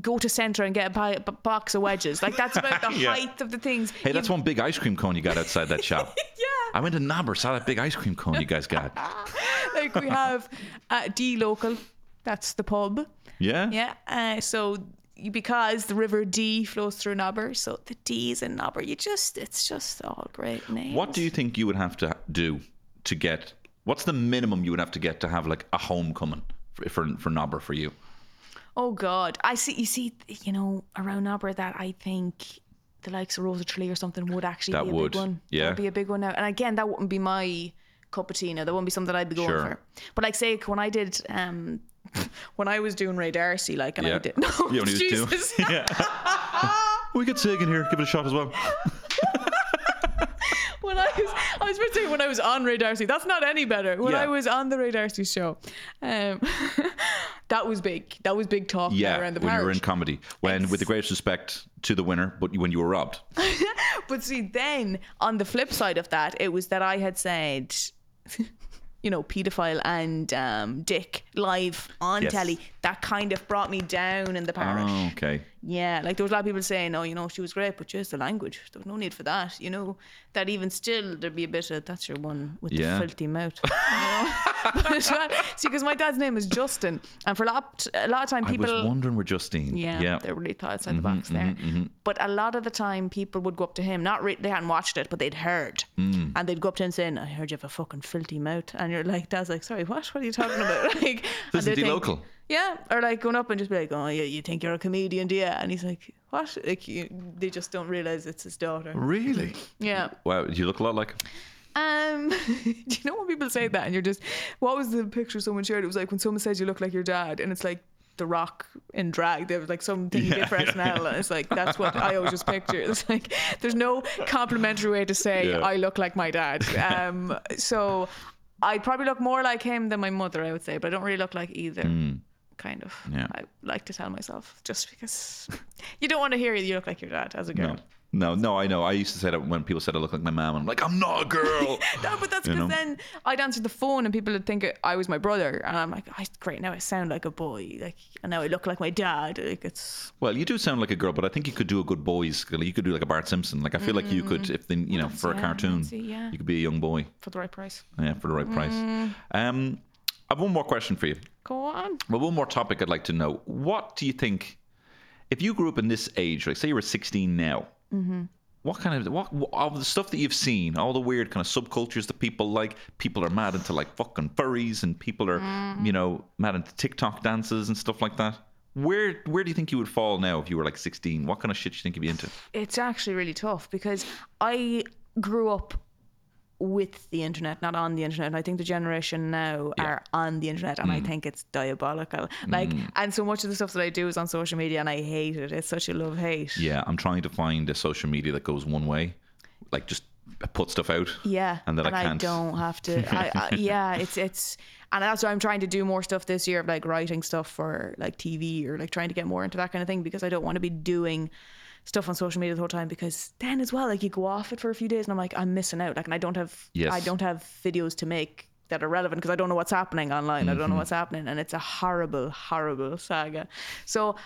Go to centre and get a box of wedges. Like that's about the Yeah. height of the things. Hey, that's one big ice cream cone you got outside that shop. yeah. I went to Nabber, saw that big ice cream cone you guys got. like we have uh, D local. That's the pub. Yeah. Yeah. Uh, so because the River Dee flows through Nobber, so the D's in Nobber, you just it's just all great names. What do you think you would have to do to get? What's the minimum you would have to get to have like a homecoming for for, for Nobber for you? Oh God, I see. You see, you know, around Nobber that I think the likes of Rose of Tralee or something would actually That be a would, big one. yeah. That'd be a big one now. And again, that wouldn't be my cup of tea now. That wouldn't be something I'd be going Sure. for. But like, say when I did, um, when I was doing Ray D'Arcy, like, and Yeah. I did. No, Yeah, when he was doing- Jesus. yeah. we get Sig in here. Give it a shot as well. when I was, I was supposed to say when I was on Ray D'Arcy. That's not any better. When Yeah. I was on the Ray D'Arcy show, um, that was big. That was big talk Yeah, around the when you were in comedy, when with the greatest respect to the winner, but when you were robbed. But see, then on the flip side of that, it was that I had said, you know, paedophile and um, dick live on Yes. telly. That kind of brought me down in the parish. Oh, okay. Yeah, like there was a lot of people saying, "Oh, you know, she was great, but just the language. There was no need for that." You know, that even still there'd be a bit of that's your one with Yeah. the filthy mouth. You know? Not- See, because my dad's name is Justin, and for a lot, a lot of time I people. was wondering where Justine. Yeah, yeah. they really thought outside the mm-hmm, box there. Mm-hmm, mm-hmm. But a lot of the time, people would go up to him. Not re- they hadn't watched it, but they'd heard, Mm. and they'd go up to him saying, "I heard you have a fucking filthy mouth," and you're like, "Dad's like, sorry, what? What are you talking about?" like, and Isn't they'd think- local? Yeah, or like going up and just be like, "Oh, yeah, you think you're a comedian, do you?" And he's like, "What?" Like, you, they just don't realize it's his daughter. Really? Yeah. Wow, you look a lot like him. Um, do you know when people say that and you're just, what was the picture someone shared? It was like when someone says you look like your dad, and it's like The Rock in drag. There was like something you Yeah, did for yeah, SNL, and it's like that's what I always just picture. It's like there's no complimentary way to say Yeah. I look like my dad. Um, so I probably look more like him than my mother, I would say, but I don't really look like either. Kind of. Yeah. I like to tell myself just because you don't want to hear you look like your dad as a girl. No. No, no, I know. I used to say that when people said I look like my mom. I'm like, I'm not a girl. No, but that's because then I'd answer the phone and people would think I was my brother, and I'm like, I, great, now I sound like a boy, like, and now I look like my dad. Like it's well, you do sound like a girl, but I think you could do a good boys. Skill. You could do like a Bart Simpson. Like I feel like you could, if then you know, for a yeah, cartoon, yeah. you could be a young boy. for the right price. Yeah, for the right price. Mm. Um, I have one more question for you. Go on. Well, one more topic I'd like to know. What do you think, if you grew up in this age, like say you were 16 now, Mm-hmm. what kind of, what, what, of the stuff that you've seen, all the weird kind of subcultures that people like, people are mad into like fucking furries and people are, Mm. you know, mad into TikTok dances and stuff like that. Where where do you think you would fall now if you were like 16? What kind of shit do you think you'd be into? It's actually really tough because I grew up with the internet, not on the internet. And I think the generation now Yeah. are on the internet, and I mm. think it's diabolical. Like, mm. and so much of the stuff that I do is on social media, and I hate it. It's such a love hate. Yeah, I'm trying to find a social media that goes one way, like just put stuff out. Yeah, And that I can't. I don't have to. I, I, yeah, it's it's, and that's why I'm trying to do more stuff this year, of like writing stuff for like TV or like trying to get more into that kind of thing because I don't want to be doing stuff on social media the whole time because then as well, like you go off it for a few days and I'm like I'm missing out, like, and I don't have Yes. I don't have videos to make that are relevant because I don't know what's happening online. I Mm-hmm. don't know what's happening, and it's a horrible, horrible saga. So.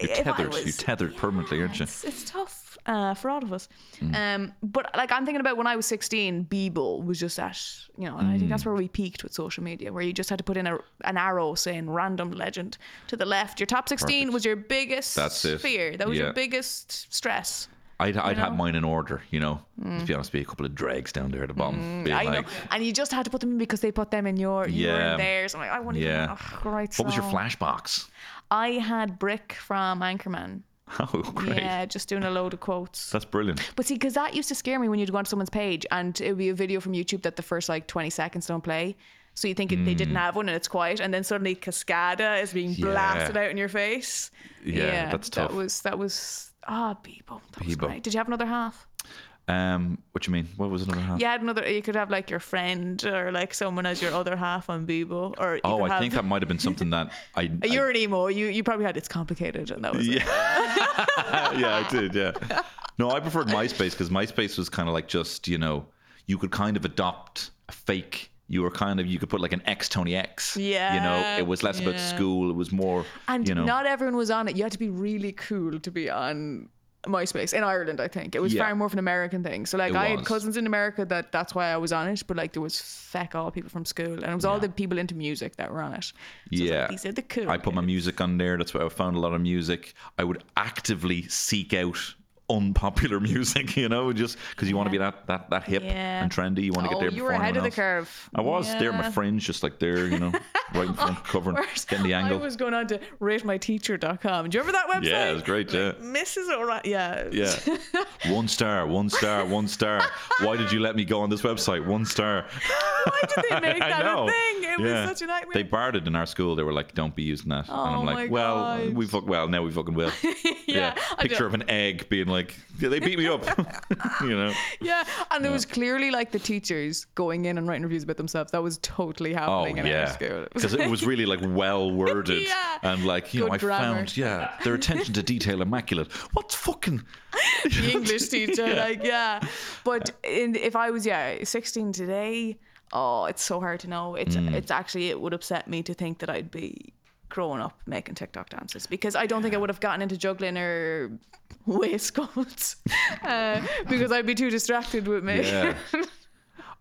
You're I tethered. You're was- tethered permanently, aren't you? it's, it's tough uh, for all of us. Mm. Um, but like I'm thinking about when I was 16, Bebo was just at you know, and I think Mm. that's where we peaked with social media, where you just had to put in a, an arrow saying "random legend" to the left. Your top 16 Perfect. was your biggest That's it. fear. That was Yeah. your biggest stress. I'd, I'd have know? mine in order, you know. To be honest, be a couple of dregs down there at the bottom. Mm. I like, know, and you just had to put them in because they put them in your you were Yeah. in theirs. I'm like, I want to. Yeah. Oh, right. what was your so- flash box? I had Brick from Anchorman. Oh, great. Yeah, just doing a load of quotes. That's brilliant. But see, because that used to scare me when you'd go onto someone's page and it would be a video from YouTube that the first like 20 seconds don't play. So you think it, they didn't have one and it's quiet, and then suddenly Cascada is being Mm. Yeah. blasted out in your face. Yeah, that's tough. That was that was ah, Bebo. That was great. Did you have another half? Um, what you mean? What was another half? You had another. You could have like your friend or like someone as your other half on Bebo, or you Oh, I have, think that might have been something that I. I You're an emo. You you probably had it's complicated, and that was it. yeah, yeah, I did. Yeah. No, I preferred MySpace because MySpace was kind of like just you know you could kind of adopt a fake. You were kind of you could put like an X Tony X. Yeah. You know, it was less about school. It was more. And you know. not everyone was on it. You had to be really cool to be on MySpace in Ireland. I think it was Yeah. far more of an American thing. So like It I had cousins in America that that's why I was on it. But like there was feck all people from school, and it was all the people into music that were on it. So it's like, Yeah. these are the cool. I put my music on there. That's why I found a lot of music. I would actively seek out unpopular music, you know, just because you want to be that that that hip Yeah. and trendy. You want to Oh, get there you before were ahead of the curve. I was there, my fringe, just like there, you know, right in front, covering, getting the angle. I was going on to ratemyteacher.com. Do you remember that website? Yeah, it was great, yeah. Mrs. O'Reilly. Yeah. Yeah. one star, one star, one star. Why did you let me go on this website? One star. Why did they make that a thing? It Yeah. was such a nightmare. They barred it in our school. They were like, "Don't be using that." and Oh I'm my like, "Well, God. we fuck. Well, now we fucking will." yeah. Picture of an egg being like, yeah, "They beat me up," you know. Yeah, and there was clearly like the teachers going in and writing reviews about themselves. That was totally Oh happening in our school. because it was really like well worded Yeah. and like you know Good I grammar. found yeah their attention to detail immaculate. What's fucking the English teacher, Yeah. like yeah. But in, if I was yeah 16 today, oh, it's so hard to know. It's Mm. it's actually it would upset me to think that I'd be growing up making TikTok dances because I don't think I would have gotten into juggling or waistcoats uh, because I'd be too distracted with me. yeah.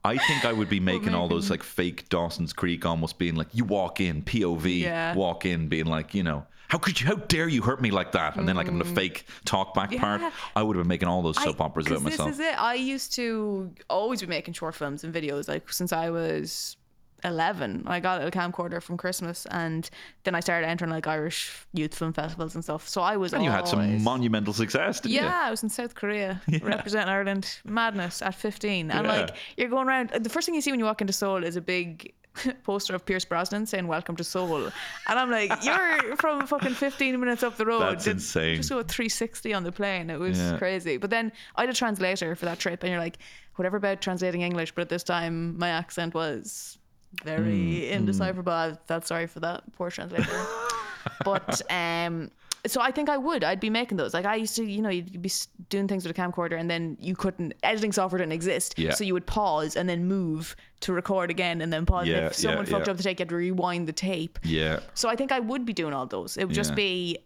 I think I would be making all those like fake Dawson's Creek, almost being like, you walk in, POV, Yeah. walk in, being like, you know, how could you, how dare you hurt me like that? And then like I'm in the fake talk back part. Mm. I would have been making all those I- soap operas about myself. This is it. I used to always be making short films and videos like since I was 11. I got a camcorder from Christmas and then I started entering like Irish youth film festivals and stuff. So I was and you had some monumental success, didn't yeah, I was in South Korea representing Ireland. Madness at 15. And Yeah. like you're going around the first thing you see when you walk into Seoul is a big poster of Pierce Brosnan saying welcome to Seoul. And I'm like, you're from fucking 15 minutes up the road. That's Did- insane. Just go 360 on the plane. It was Yeah. crazy. But then I had a translator for that trip and you're like, whatever about translating English, but at this time my accent was very Hmm, indecipherable. I felt sorry for that poor translator. but um so I think I would. I'd be making those. Like I used to, you know, you'd be doing things with a camcorder, and then you couldn't. Editing software didn't exist, Yeah. so you would pause and then move to record again, and then pause. and Yeah, if someone yeah, fucked up the take, you had to rewind the tape. Yeah. So I think I would be doing all those. It would just be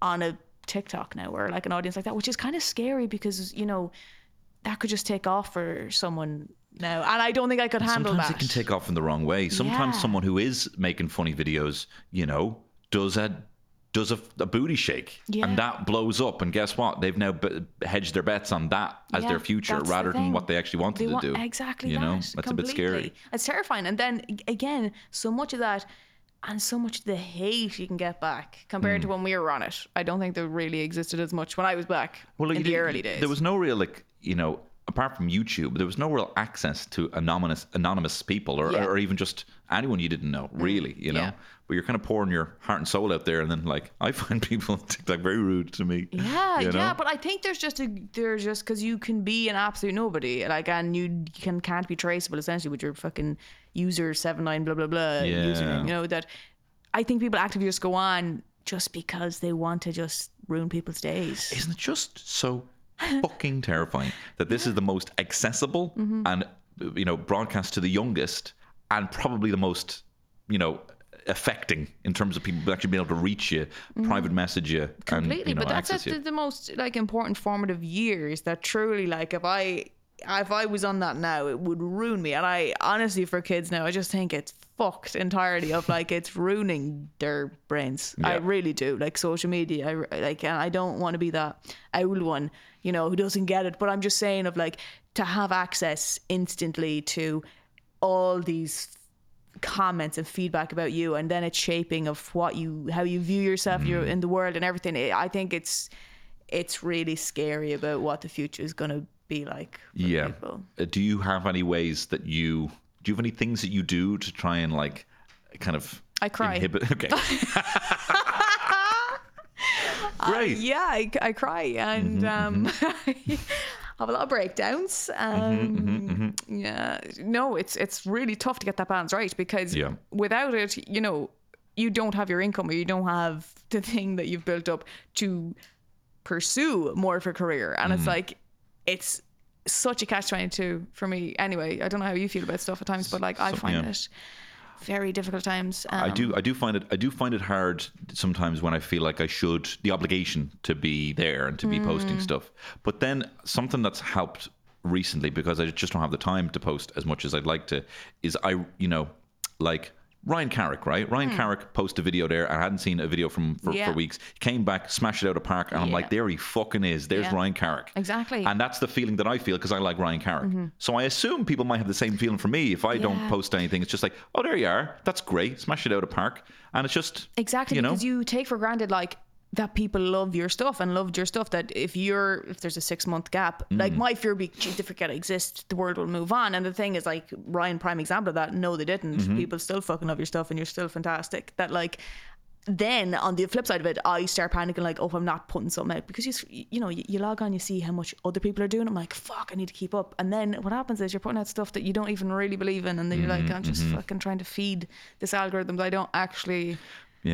on a TikTok now or like an audience like that, which is kind of scary because you know that could just take off for someone now, and I don't think I could handle Sometimes that. Sometimes it can take off in the wrong way. Sometimes Yeah. someone who is making funny videos, you know, does a does a, a booty shake, Yeah. and that blows up. And guess what? They've now b- hedged their bets on that as Yeah, their future, that's the rather than what they actually wanted They to want- do. Exactly. You know, that, that's a bit scary. It's terrifying. And then again, so much of that and so much of the hate you can get back compared Hmm. to when we were on it. I don't think there really existed as much when I was back Well, in the early days. there was no real like you know. Apart from YouTube, there was no real access to anonymous anonymous people, or, Yeah. Mm, or even just anyone you didn't know, really. You know, yeah. but you're kind of pouring your heart and soul out there, and then like I find people on TikTok very rude to me. yeah, you know? yeah, but I think there's just a there's just because you can be an absolute nobody, like, and you can can't be traceable essentially with your fucking user seven nine blah blah blah Yeah. username. You know that I think people actively just go on just because they want to just ruin people's days. Isn't it just so fucking terrifying that this is the most accessible Mm-hmm. and you know broadcast to the youngest and probably the most you know affecting in terms of people actually being able to reach you, private message you, completely and you know, but that's access at you. the, the most like important formative years that truly like if i if i was on that now it would ruin me and i honestly for kids now i just think it's fucked entirely of like it's ruining their brains i really do like social media I like and i don't want to be that old one you know who doesn't get it but i'm just saying of like to have access instantly to all these comments and feedback about you and then it's shaping of what you how you view yourself you're Mm. in the world and everything I- think it's it's really scary about what the future is going to be like for yeah. people. Uh, Do you have any ways that you do you have any things that you do to try and like kind of I cry. inhibit okay great yeah I, I cry and Mm-hmm, um have a lot of breakdowns Mm-hmm, um yeah no it's it's really tough to get that balance right because Yeah. without it you know you don't have your income or you don't have the thing that you've built up to pursue more of a career and Mm-hmm. it's like it's such a catch 22 for me anyway i don't know how you feel about stuff at times but like i So- find yeah. it very difficult times. Um, I do I do find it I do find it hard sometimes when I feel like I should the obligation to be there and to be Mm. posting stuff. But then something that's helped recently because I just don't have the time to post as much as I'd like to is I you know like Ryan Carrick, right? Ryan hmm. Carrick posted a video there. I hadn't seen a video from for. Yeah. for weeks. Came back, smashed it out of park, and I'm like, there he fucking is. There's Yeah. Ryan Carrick. Exactly. And that's the feeling that I feel because I like Ryan Carrick. Mm-hmm. So I assume people might have the same feeling for me if I don't post anything. It's just like, oh, there you are. That's great. Smash it out of park. And it's just Exactly, You know, because you take for granted like that people love your stuff and loved your stuff. That if you're if there's a six month gap, like Mm. my fear be, gee, they forget I exist, the world will move on. And the thing is, like Ryan, prime example of that. No, they didn't. Mm-hmm. People still fucking love your stuff, and you're still fantastic. That like. Then on the flip side of it, I start panicking like, oh, I'm not putting something out because you, you know, you, you log on, you see how much other people are doing. I'm like, fuck, I need to keep up. And then what happens is you're putting out stuff that you don't even really believe in, and then you're Mm-hmm, like, I'm just fucking trying to feed this algorithm that I don't actually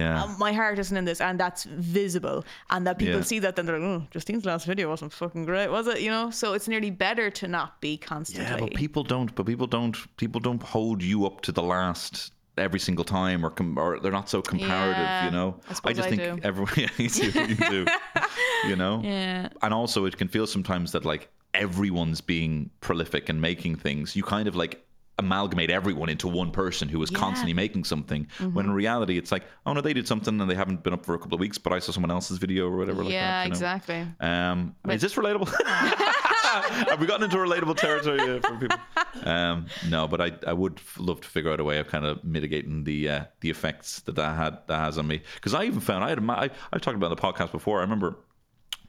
yeah. um, my heart isn't in this, and that's visible, and that people Yeah. see that, then they're like, "Oh, Justine's last video wasn't fucking great, was it?" You know, so it's nearly better to not be constantly. yeah, but people don't. But people don't. People don't hold you up to the last every single time, or com- or they're not so comparative. Yeah, you know, I suppose just I think do. everyone. Yeah, you do. You do. you know. Yeah. and also it can feel sometimes that like everyone's being prolific and making things you kind of like amalgamate everyone into one person who is Yeah. Mm-hmm. constantly making something when in reality it's like oh no they did something and they haven't been up for a couple of weeks but i saw someone else's video or whatever like yeah, that, you know? exactly. um is this relatable have we gotten into relatable territory uh, for people um no but i i would love to figure out a way of kind of mitigating the uh, the effects that that had that has on me because i even found i had I, i've talked about the podcast before i remember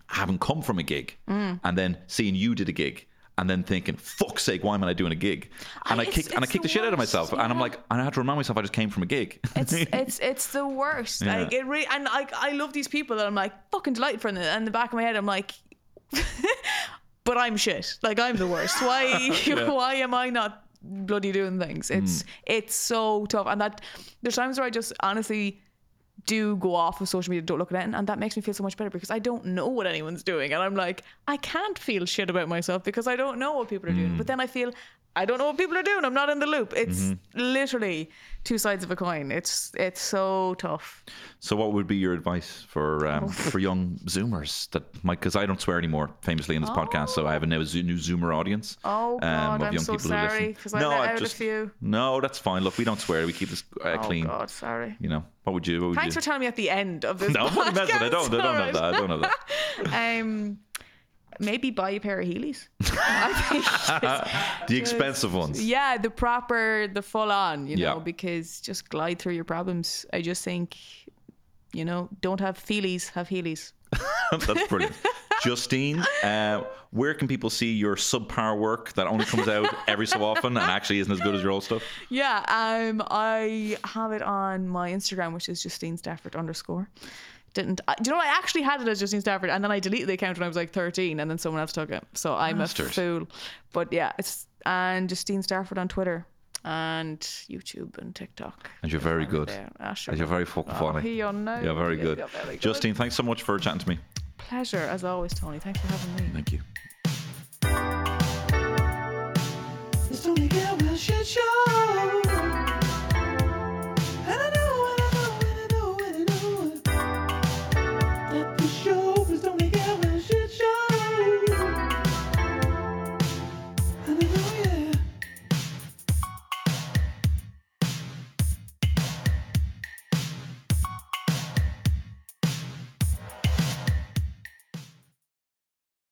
having come from a gig Mm. and then seeing you did a gig and then thinking, "Fuck's sake, why am I doing a gig?" And I, I- it's- kicked and I kicked the, the shit out of myself, and I'm like, and I had to remind myself I just came from a gig. It's it's it's the worst. Yeah. Like it really, and like I love these people that I'm like fucking delighted for, and in the back of my head, I'm like. but I'm shit. Like I'm the worst. Why? why am I not bloody doing things? It's hmm. it's so tough, and that there's times where I just honestly do go off of social media, don't look at it, and that makes me feel so much better because I don't know what anyone's doing, and I'm like, I can't feel shit about myself because I don't know what people are doing. Hmm. But then I feel I don't know what people are doing. I'm not in the loop. It's literally two sides of a coin. It's it's so tough. so, what would be your advice for um, for young Zoomers that might? Because I don't swear anymore, famously in this podcast, so I have a new, new Zoomer audience. Oh God, um, I'm so sorry because I let out a few. No, that's fine. Look, we don't swear. We keep this uh, Oh clean. God, sorry. You know, what would you? What would Thanks you? for telling me at the end of this. no, I'm only messing. I don't. I don't have podcast, that. I don't have that. Um, maybe buy a pair of Heelys. The expensive ones. Yeah, the proper, the full on, you Yeah. know, because just glide through your problems. I just think, you know, don't have feelies, have heelys. That's brilliant. Justine, uh, where can people see your subpar work that only comes out every so often and actually isn't as good as your old stuff? Yeah, um, I have it on my Instagram, which is Justine Stafford underscore. Didn't I, do you know I actually had it as Justine Stafford, and then I deleted the account when I was like thirteen, and then someone else took it. So I'm Bastard. a fool. But yeah, it's and Justine Stafford on Twitter and YouTube and TikTok. And you're very good. There. Ah, sure. And you're very fucking Oh, funny. he on. You're very good. you're very good. Justine, thanks so much for chatting to me. Pleasure as always, Tony. Thanks for having me. Thank you. It's Tony Galwell.